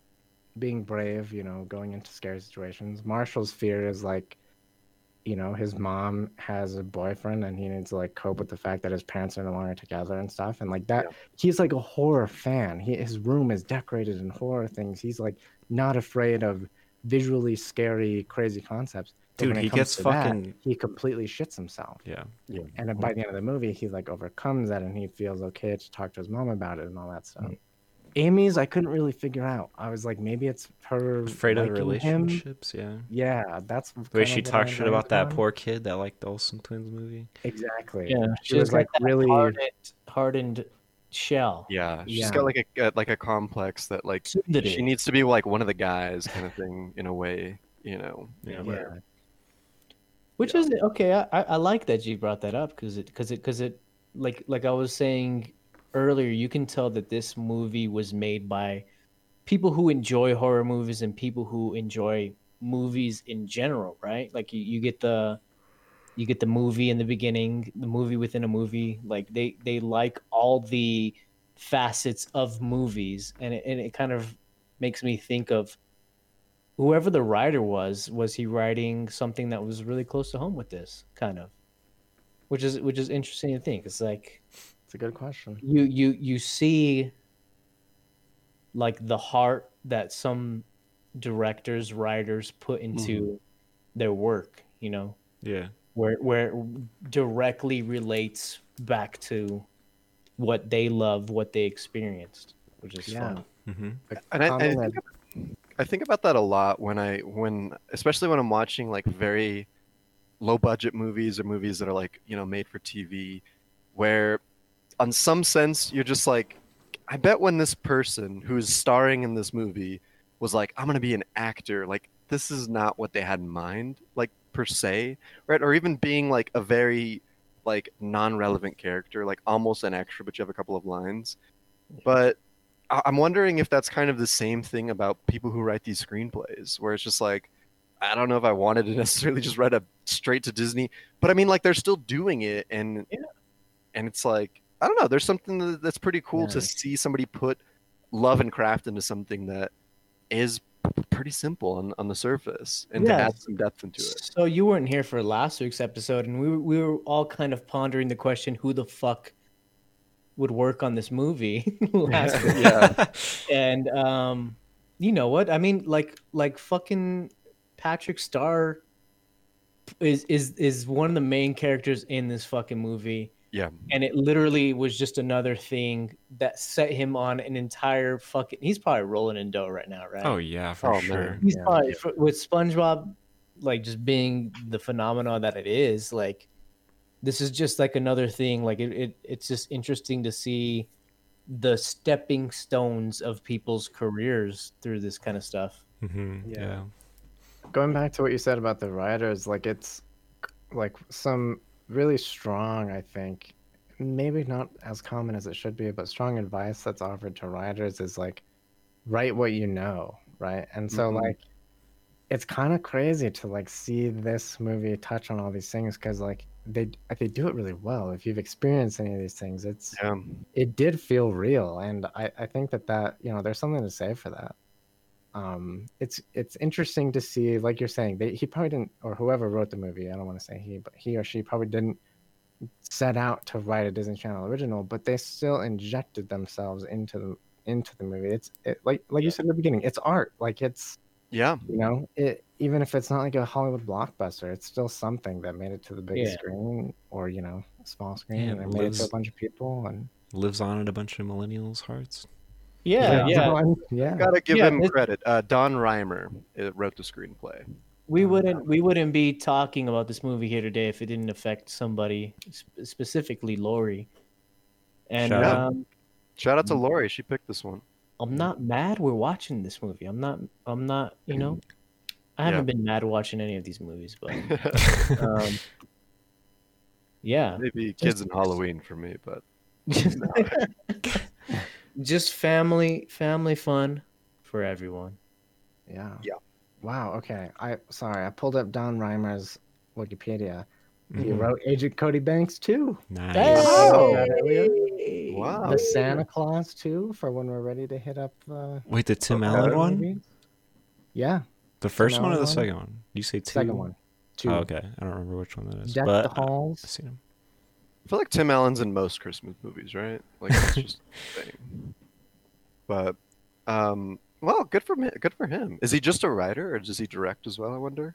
being brave. You know, going into scary situations. Marshall's fear is like, you know, his mom has a boyfriend and he needs to like cope with the fact that his parents are no longer together and stuff. And like that, Yeah. he's like a horror fan. He, his room is decorated in horror things. He's like not afraid of visually scary, crazy concepts. But Dude, when it he comes gets to that, fucking- he completely shits himself. Yeah. yeah. And then by the end of the movie, he like overcomes that and he feels okay to talk to his mom about it and all that stuff. Mm-hmm. Amy's, I couldn't really figure out. I was like, maybe it's her Afraid of liking him. relationships, yeah. Yeah, that's The way she of what talked shit about that on. poor kid that liked the Olsen twins movie. Exactly. Yeah, she was got like that really. hardened, hardened shell. Yeah, she's Yeah. got like a, a like a complex that like Tsundere. she needs to be like one of the guys kind of thing in a way, you know. Yeah. where- Yeah. Which is okay. I, I I like that you brought that up because it because it because it like like I was saying earlier, you can tell that this movie was made by people who enjoy horror movies and people who enjoy movies in general, right? Like you, you get the you get the movie in the beginning, the movie within a movie. Like they they like all the facets of movies, and it, and it kind of makes me think of whoever the writer was was he writing something that was really close to home with this kind of which is which is interesting to think it's like It's a good question. you you you see like the heart that some directors writers put into their work you know Yeah. where where it directly relates back to what they love what they experienced which is Yeah. fun Mm-hmm. And I, I, think, that- I think about that a lot when I when especially when I'm watching like very low budget movies or movies that are like you know made for TV, where on some sense you're just like, I bet when this person who's starring in this movie was like, I'm gonna be an actor, like this is not what they had in mind, like per se, right? Or even being like a very like non-relevant character, like almost an extra, but you have a couple of lines. But I- I'm wondering if that's kind of the same thing about people who write these screenplays, where it's just like, I don't know if I wanted to necessarily just write a straight to Disney, but I mean, like they're still doing it, and Yeah. and it's like I don't know. There's something that's pretty cool Yeah. to see somebody put love and craft into something that is pretty simple on, on the surface, and Yeah. to add some depth into it. So you weren't here for last week's episode, and we were, we were all kind of pondering the question: Who the fuck would work on this movie last week? yeah, And um, you know what? I mean, like like fucking Patrick Star is is is one of the main characters in this fucking movie. Yeah, and it literally was just another thing that set him on an entire fucking. He's probably rolling in dough right now, right? Oh yeah, for Oh, sure. man. he's yeah. probably for- with SpongeBob, like just being the phenomenon that it is. Like, this is just like another thing. Like, it, it it's just interesting to see the stepping stones of people's careers through this kind of stuff. Mm-hmm. Yeah. Yeah. going back to what you said about the writers, like it's like some really strong, I think, maybe not as common as it should be, but strong advice that's offered to writers is like write what you know, right? And so Mhm. like it's kind of crazy to like see this movie touch on all these things because like they they do it really well. If you've experienced any of these things, it's yeah. it did feel real and I, I think that that you know there's something to say for that um it's it's interesting to see like you're saying they, he probably didn't or whoever wrote the movie i don't want to say he but he or she probably didn't set out to write a disney channel original but they still injected themselves into the into the movie it's it, like like you said in the beginning it's art like it's Yeah, you know it even if it's not like a hollywood blockbuster it's still something that made it to the big Yeah. screen or you know small screen Yeah, and it it made it to a bunch of people and Lives on in a bunch of millennials' hearts. Yeah, yeah. no, I'm- yeah. gotta give Yeah, him it- credit. Uh, Don Rhymer uh, wrote the screenplay. We wouldn't we wouldn't be talking about this movie here today if it didn't affect somebody sp- specifically Lori. And Shout out. um, Shout out to Mm. Lori, she picked this one. I'm not mad we're watching this movie. I'm not I'm not, you know, I haven't been mad watching any of these movies, but um yeah. Maybe kids and Halloween for me, but Just, just family family fun for everyone. Yeah. Yeah. Wow. Okay. I sorry. I pulled up Don Rhymer's Wikipedia. He Mhm. wrote Agent Cody Banks too. Nice. Oh. Hey! Wow. The Santa Clause too, for when we're ready to hit up uh, Wait, the Tim Okay. Allen one? movies. Yeah, The first one or the one? second one? You say two? second one. Two. Oh, okay. I don't remember which one that is. Deck but the I- halls. I've seen him. I feel like Tim Allen's in most Christmas movies, right? Like that's just a thing. But um well, good for him. Good for him. Is he just a writer or does he direct as well, I wonder?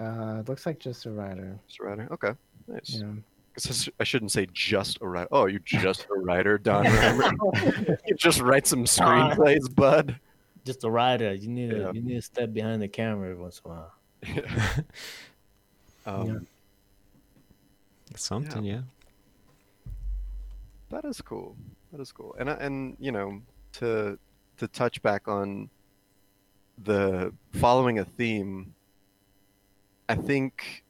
Uh, it looks like just a writer. Just a writer. Okay. Nice. Yeah. I shouldn't say just a writer. Oh, you're just a writer, Don. You just write some screenplays, bud. Just a writer. You need to Yeah. you need to step behind the camera every once in a while. Yeah. um, Something, yeah. That is cool. That is cool. And and you know to to touch back on the following a theme. I think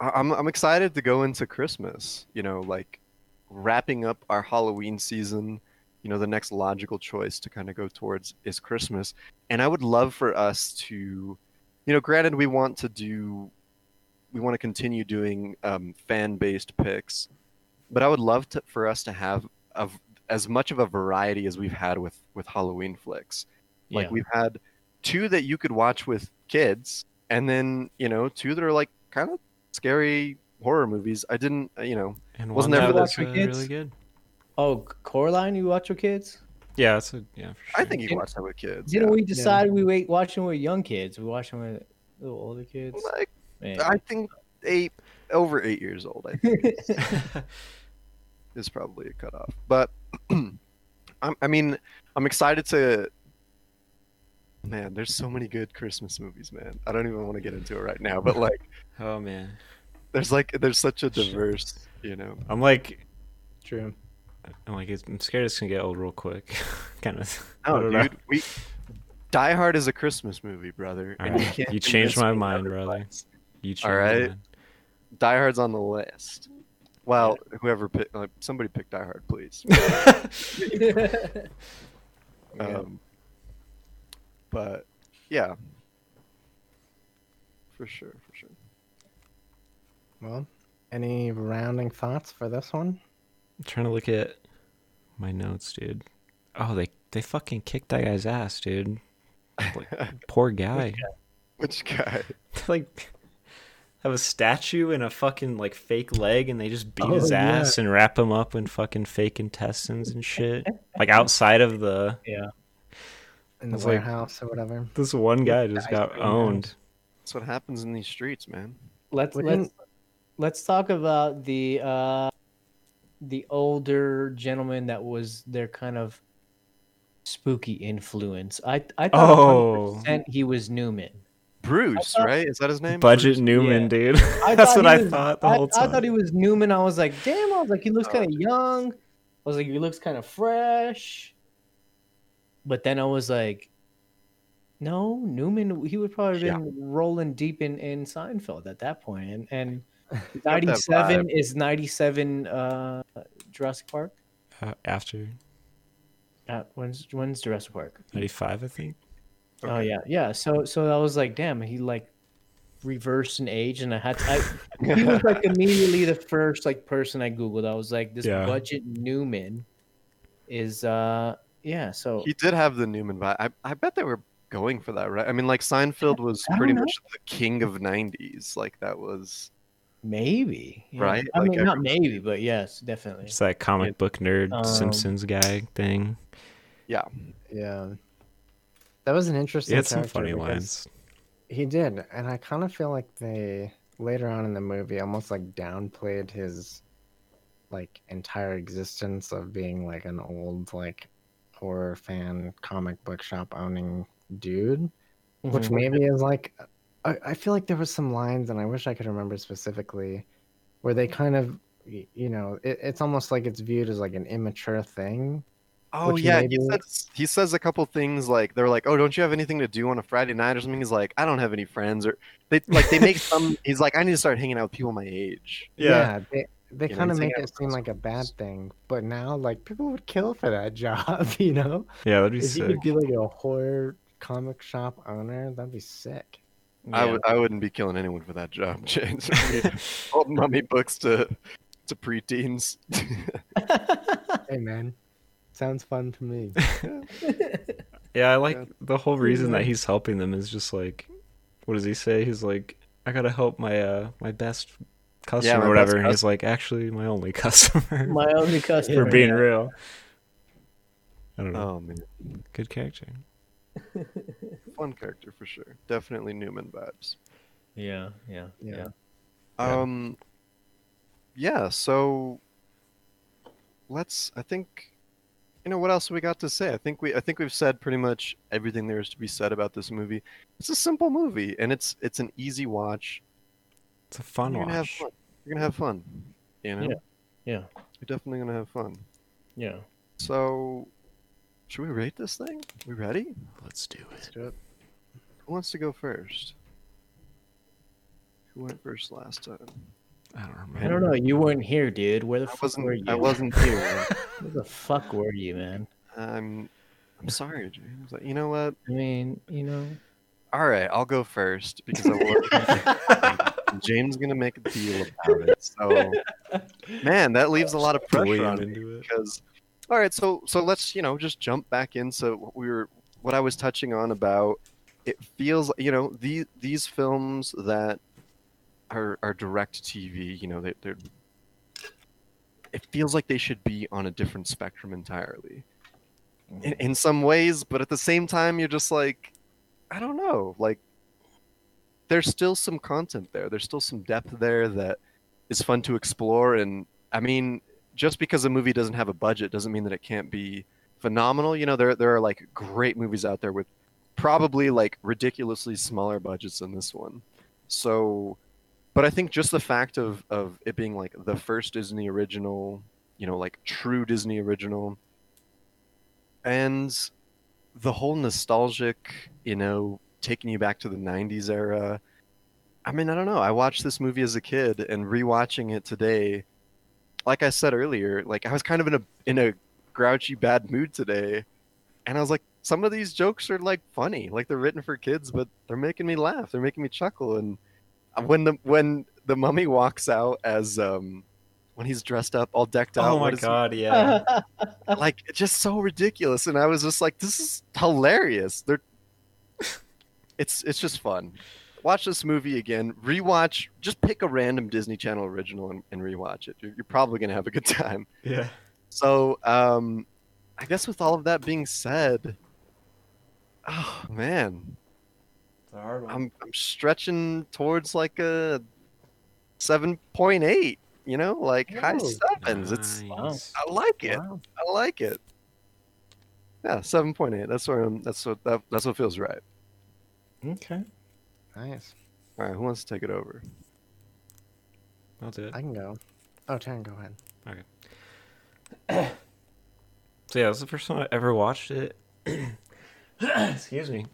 I'm I'm excited to go into Christmas. You know, like wrapping up our Halloween season. You know, the next logical choice to kind of go towards is Christmas, and I would love for us to, you know, granted we want to do, we want to continue doing um, fan-based picks, but I would love to, for us to have of as much of a variety as we've had with with Halloween flicks. Like Yeah. we've had two that you could watch with kids, and then you know two that are like kind of scary horror movies. I didn't, uh, you know, And Wasn't one there that for was uh, kids? really good. Oh, Coraline, you watch your kids? Yeah, that's a yeah. For I think you can watch that with kids. Didn't yeah. we decide we wait watching with young kids? We watching with little older kids. Like, Man. I think eight over eight years old. I think is probably a cutoff. But I'm, I mean, I'm excited to. Man, there's so many good Christmas movies, man. I don't even want to get into it right now, but like, oh man, there's like, there's such a Shit. diverse, you know. I'm like, True. I'm like, I'm scared it's gonna get old real quick. kind of. Oh, I Oh, don't know. dude, we. Die Hard is a Christmas movie, brother. All and right, can't you changed my mind, brother. otherwise. You changed All my mind. Die Hard's on the list. Well, whoever picked, like, somebody pick Die Hard, please. Okay. Um, but yeah, for sure, for sure. Well, any rounding thoughts for this one? I'm trying to look at my notes, dude. Oh, they they fucking kicked that guy's ass, dude. Poor guy. Which guy? like have a statue and a fucking like fake leg and they just beat Oh, his yeah. ass and wrap him up in fucking fake intestines and shit. like outside of the yeah. In the It's like- warehouse or whatever. this one guy just got cream owned. That's what happens in these streets, man. Let's We let's let's talk about the uh the older gentleman that was their kind of spooky influence. I I thought Oh. 100% he was Newman. Bruce, thought- right? Is that his name? Budget Bruce? Newman, Yeah. dude. I That's thought what he I was- thought the I, whole time. I thought he was Newman. I was like, damn. I was like, he looks Oh. kind of young. I was like, he looks kind of fresh. But then I was like, no, Newman. He would probably Yeah. been rolling deep in in Seinfeld at that point. And and ninety seven is ninety seven. Uh, Jurassic Park. Uh, after Uh, when's when's Jurassic Park? 95, I think. Oh yeah, yeah. So so I was like, damn, he like reversed in age, and I had to, I, he was like immediately the first like person I googled. I was like, this Yeah. budget Newman is uh yeah. So He did have the Newman vibe. I, I bet they were going for that, right? I mean, like Seinfeld was pretty know. much the king of '90s. Like that was maybe yeah. Right? I Like mean, not maybe, but yes, definitely. It's that comic book nerd Um, Simpsons guy thing. yeah. Yeah. That was an interesting He had some funny lines. He did, and I kind of feel like they later on in the movie almost like downplayed his like entire existence of being like an old like horror fan comic book shop owning dude, which Mhm. maybe is like I, I feel like there was some lines, and I wish I could remember specifically, where they kind of you know it, it's almost like it's viewed as like an immature thing. Oh Which yeah, maybe- he says he says a couple things like they're like, "Oh, don't you have anything to do on a Friday night or something?" He's like, "I don't have any friends," or they like they make some. He's like, "I need to start hanging out with people my age." Yeah, they they You know, kind of make it seem like a bad thing, but now like people would kill for that job, you know. Yeah, that'd be sick If you could be like a horror comic shop owner, that'd be sick. I would I wouldn't be killing anyone for that job, James. Old mummy books to to preteens. Hey man, sounds fun to me. Yeah, I like Yeah. the whole reason that he's helping them is just like, what does he say? He's like, I gotta help my uh my best customer my or whatever, best and he's like, actually, my only customer. My only customer. for customer. being yeah. real. I don't know. oh man, Good character. fun character for sure. Definitely Newman vibes. Yeah, yeah, Yeah. yeah. Um, yeah, so let's. I think, you know, what else we got to say? I think we, I think we've said pretty much everything there is to be said about this movie. It's a simple movie, and it's it's an easy watch. It's a fun You're gonna have watch. fun. You're gonna have fun. You know, Yeah. Yeah. you're definitely gonna have fun. Yeah. So, should we rate this thing? We ready? Let's do it. Do it. Who wants to go first? Who went first last time? I don't remember. I don't know. You weren't here, dude. Where the I fuck wasn't. were you? I wasn't here. Where the fuck were you, man? I'm. I'm sorry, James. You know what? I mean, you know. All right, I'll go first because I want James gonna make a deal about it. So, man, that leaves a lot of pressure on me because. All right, so so let's you know just jump back into what we were what I was touching on about. It feels you know these these films that are are direct TV. You know they, they're. It feels like they should be on a different spectrum entirely mm-hmm. in, in some ways, but at the same time, you're just like, I don't know. Like, there's still some content there. There's still some depth there that is fun to explore. And I mean, just because a movie doesn't have a budget doesn't mean that it can't be phenomenal. You know, there there are like great movies out there with probably like ridiculously smaller budgets than this one. So, but I think just the fact of of it being like the first Disney original, you know, like true Disney original and the whole nostalgic, you know, taking you back to the 90s era. I mean, I don't know. I watched this movie as a kid and rewatching it today. Like I said earlier, like I was kind of in a in a grouchy bad mood today, and I was like some of these jokes are like funny, like they're written for kids, but they're making me laugh. They're making me chuckle and when the when the mummy walks out as um when he's dressed up all decked out Oh my what is he- god, yeah. like just so ridiculous and i was just like this is hilarious. They're it's it's just fun. Watch this movie again. Rewatch just pick a random disney channel original and, and rewatch it. You're, you're probably going to have a good time. Yeah. so um i guess with all of that being said oh man It's a hard one. i'm, I'm stretching towards like a 7.8 you know like high sevens it's Nice. i like it Wow. I like it. Yeah, seven point eight. That's where I'm, that's what that, that's what feels right. Okay. Nice. All right, who wants to take it over? I'll do it. I can go. Oh, Taryn, go ahead. Okay. so yeah, it was the first time I ever watched it. Excuse me.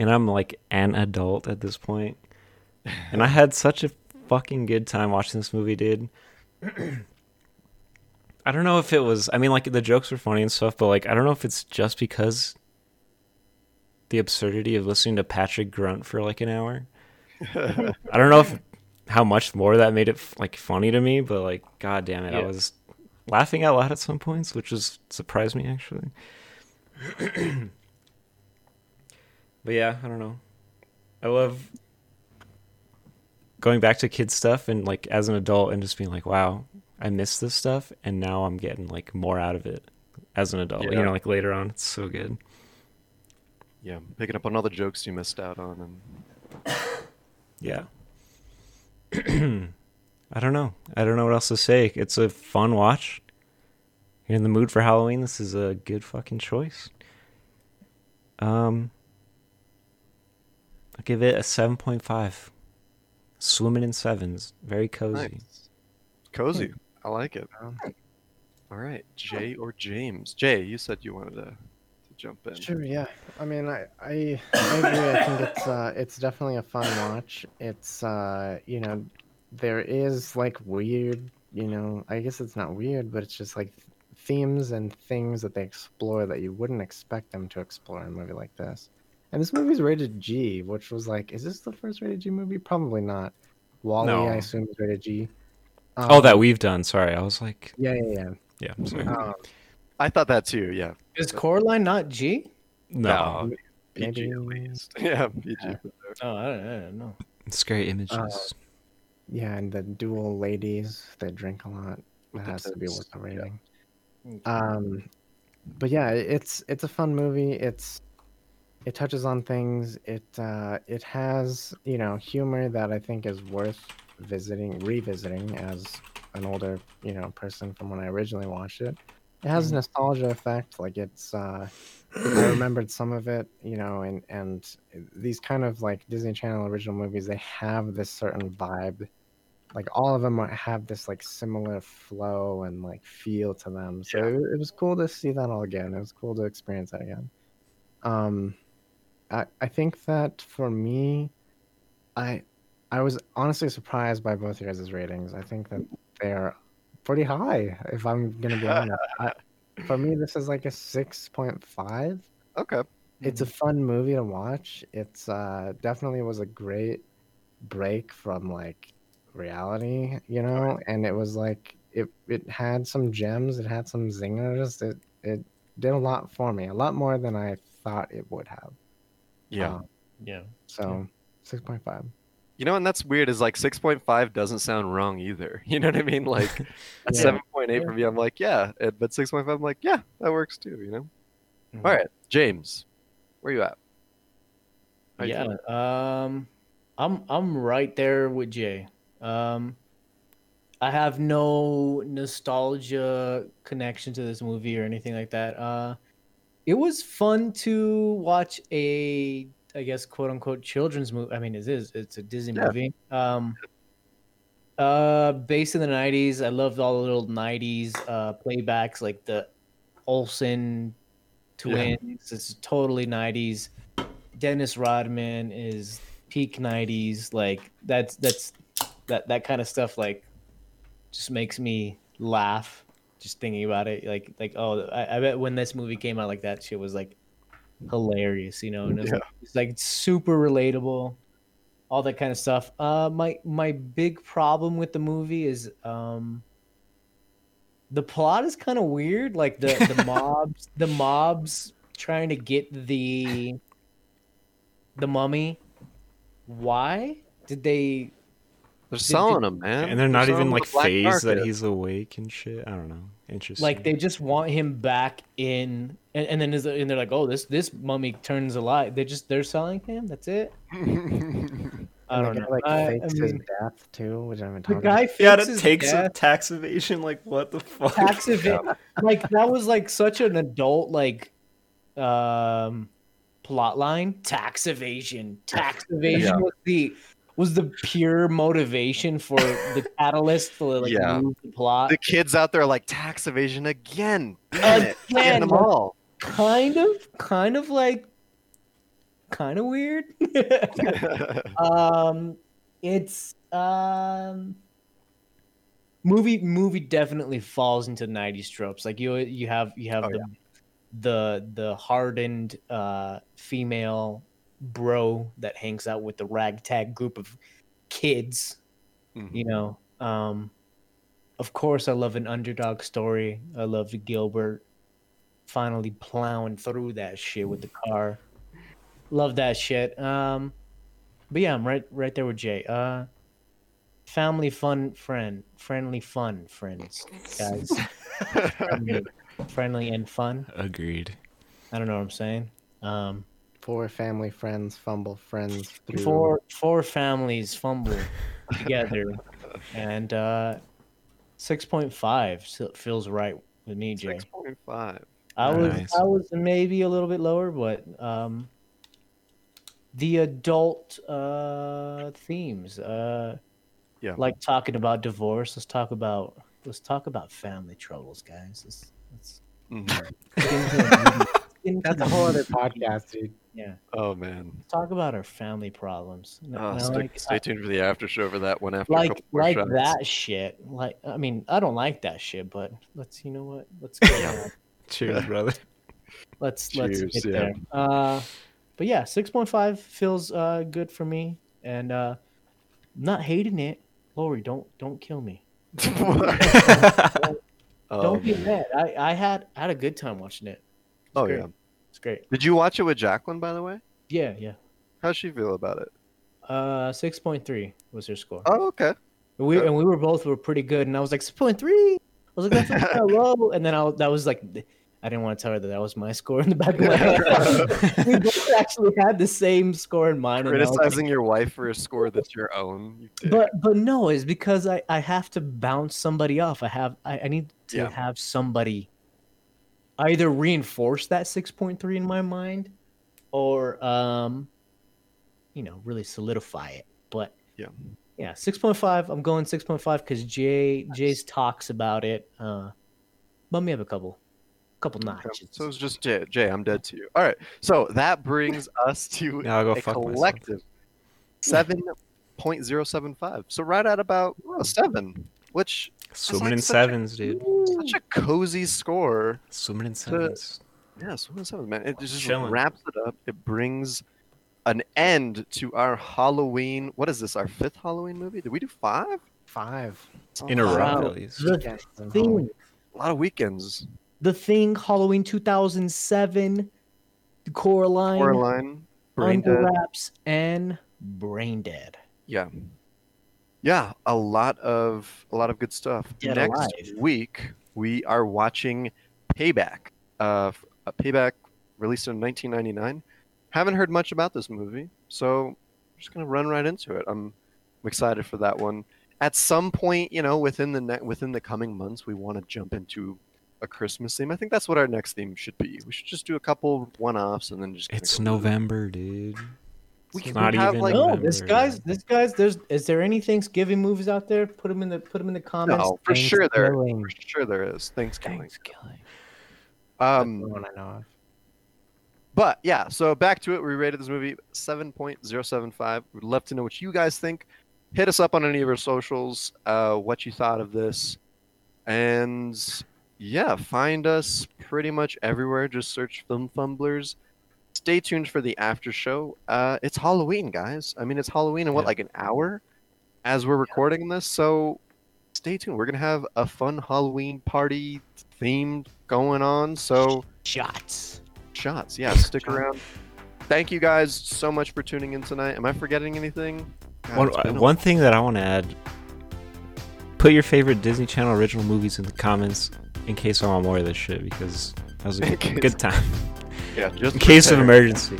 And I'm like an adult at this point. And I had such a fucking good time watching this movie, dude. I don't know if it was I mean like the jokes were funny and stuff, but like I don't know if it's just because the absurdity of listening to Patrick grunt for like an hour. I don't know if how much more that made it like funny to me, but like god damn it, I was laughing out loud at some points, which was surprised me actually. but yeah, I don't know. I love going back to kid stuff and like as an adult and just being like, wow, I missed this stuff and now I'm getting like more out of it as an adult. You know, like later on, it's so good. Yeah, picking up on all the jokes you missed out on, and Yeah. I don't know. I don't know what else to say. It's a fun watch. You're in the mood for Halloween. This is a good fucking choice. Um, I'll give it a seven point five. Swimming in sevens, very cozy. nice, cozy. I like it. Um, All right, Jay or James? Jay, you said you wanted to, to jump in. Sure, yeah. I mean, I, I, I agree. I think it's, uh, it's definitely a fun watch. It's, uh, you know, there is like weird, you know, I guess it's not weird, but it's just like themes and things that they explore that you wouldn't expect them to explore in a movie like this. And this movie's rated G, which was like, is this the first rated G movie? Probably not. WALL-E, No. I assume, is rated G. oh, that Um, we've done. Sorry, I was like, Yeah, yeah, yeah, sorry. yeah. Um, I thought that too. Yeah, Is Coraline not G? no, PG at least. Yeah, PG. Yeah. Oh, I don't, I don't know. scary images. Uh, Yeah, and the dual ladies that drink a lot. That has to be worth the rating. Okay. Um, but yeah, it's it's a fun movie. It's it touches on things. It uh, it has you know humor that I think is worth visiting, revisiting as an older, you know, person from when I originally watched it. It has a nostalgia effect. Like it's, uh, I remembered some of it, you know, and and these kind of like Disney Channel original movies, they have this certain vibe. Like all of them have this like similar flow and like feel to them. So it, it was cool to see that all again. It was cool to experience that again. Um, I I think that for me, I I was honestly surprised by both your guys' ratings. I think that they are pretty high. If I'm gonna be honest, I, for me this is like a six point five. Okay. It's a fun movie to watch. It's uh, definitely was a great break from like reality, you know, and it was like it it had some gems, it had some zingers. It it did a lot for me, a lot more than I thought it would have. Yeah. Um, Yeah. so six point five. You know, and that's weird. Is like six point five doesn't sound wrong either. You know what I mean? Like Yeah. seven point eight Yeah. for me, I'm like, yeah. But six point five, I'm like, yeah, that works too. You know. Mhm. All right, James, where you at? How yeah. doing? Um, I'm I'm right there with Jay. Um, I have no nostalgia connection to this movie or anything like that. Uh, it was fun to watch a, I guess, quote unquote children's movie. I mean, it is. It's a Disney Yeah. movie. Um, uh, based in the '90s. I loved all the little '90s uh, playbacks, like the Olsen twins. It's totally '90s. Dennis Rodman is peak '90s. Like that's that's that that kind of stuff. Like just makes me laugh just thinking about it. Like like oh, I, I bet when this movie came out, like that shit was like hilarious, you know. And it's, like, it's like super relatable, all that kind of stuff. Uh, my my big problem with the movie is um. The plot is kind of weird. Like the, the mobs, the mobs trying to get the the mummy. Why did they? They're did- selling them, man. and they're not selling even 'em like to the phased that he's awake and shit. I don't know. Interesting. Like they just want him back in, and, and then is and they're like, oh, this this mummy turns alive. They just they're selling him. That's it. I don't know. guy, Like I- I fakes his mean, death too, which I'm the talking guy yeah, fakes to his take death. tax evasion. Like what the fuck? tax event like that was like such an adult like um plot line tax evasion tax evasion Yeah. was the was the pure motivation for the catalyst to like Yeah. move the plot the kids out there are like tax evasion again. Again, them all. kind of kind of like kind of weird um it's um movie movie definitely falls into 90s tropes like you you have you have Oh, the, the the hardened uh female bro that hangs out with the ragtag group of kids Mhm. you know? Um of course i love an underdog story. I love gilbert finally plowing through that shit with the car. Love that shit. Um but yeah i'm right right there with jay. Uh family fun friend friendly fun friends guys. Friendly, friendly and fun. Agreed. i don't know what i'm saying. Um four family friends fumble friends through four four families fumble together and uh 6.5 still feels right with me jay Six point five. i was i was maybe a little bit lower but um the adult uh themes uh Yeah. like talking about divorce let's talk about let's talk about family troubles guys let's, let's Mhm. Get into the- That's a whole other podcast, dude. yeah Oh man. talk about our family problems And Oh, I stay, like- stay tuned for the after show for that one after like like shots. that shit. Like I mean, I don't like that shit, but let's you know what? Let's uh, Cheers, brother. let's let's Cheers, get yeah. there. Uh, but yeah, six point five feels uh good for me, and uh, not hating it. Lori, don't don't kill me. oh, don't get man. mad. I I had I had a good time watching it. Oh, great. yeah. it's great. Did you watch it with Jacqueline, by the way? Yeah, yeah. How'd she feel about it? Uh, six point three was her score. Oh, okay. And we and we were both were pretty good, and I was like six point three. I was like that's kind of low, and then I that was like I didn't want to tell her that that was my score in the back of my head. we both actually had the same score in mind. was like- Criticizing your wife for a score that's your own. you but but no, it's because I I have to bounce somebody off. I have I, I need to Yeah. have somebody either reinforce that six point three in my mind, or um, you know, really solidify it. But Yeah. yeah, six point five. I'm going six point five because Jay Jay's talks about it. Uh, bump me up a couple, couple Okay, notches. So it's just Jay. Jay, I'm dead to you. All right. So that brings us to Yeah, I'll go a fuck myself. collective seven point zero seven five. So right at about a seven, which Swimming like in such a- sevens, dude. such a cozy score. Swimming in sevens. Yeah, swimming in sevens, man. It just Chilling. wraps it up. It brings an end to our Halloween. What is this? Our fifth Halloween movie? Did we do five? Five. In a row, at least. The thing, A lot of weekends. the thing, Halloween 2007, Coraline, Coraline, Brain Under Dead. Wraps, and Brain Dead. Yeah. Yeah, a lot of a lot of good stuff. Next Alive. week we are watching Payback. Uh, Payback released in 1999. Haven't heard much about this movie, so I'm just gonna run right into it. I'm, I'm excited for that one. At some point, you know, within the ne- within the coming months, we want to jump into a Christmas theme. I think that's what our next theme should be. We should just do a couple one-offs and then just. It's November, dude. We It's can not have, even like- No, this guy's this guy's. There's is there any Thanksgiving movies out there? Put them in the put them in the comments. No, for sure there. Thanksgiving. For sure there is. Thanksgiving. Thanksgiving. That's Um, the one I know of. But yeah, so back to it. We rated this movie 7.075. We'd love to know what you guys think. Hit us up on any of our socials, uh, what you thought of this. And yeah, find us pretty much everywhere. Just search Film Fumblers. Stay tuned for the after show. Uh, it's Halloween, guys. I mean, it's Halloween in what, Yeah. like an hour as we're recording this? So stay tuned. We're going to have a fun Halloween party themed going on. So Shots. shots. Yeah, stick around. Thank you guys so much for tuning in tonight. Am I forgetting anything? God, One, it's one thing that I want to add put your favorite Disney Channel original movies in the comments in case I want more of this shit because that was a good, good time. Yeah, just In case of emergency.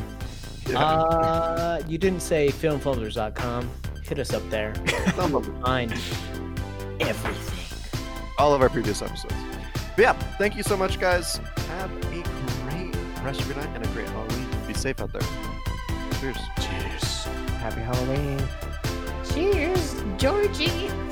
Yeah. Uh, you didn't say filmfolders.com. Hit us up there. Some. Find everything. all of our previous episodes. But yeah, thank you so much, guys. Have a great rest of your night and a great Halloween. Be safe out there. Cheers. Cheers. Happy Halloween. Cheers, Georgie.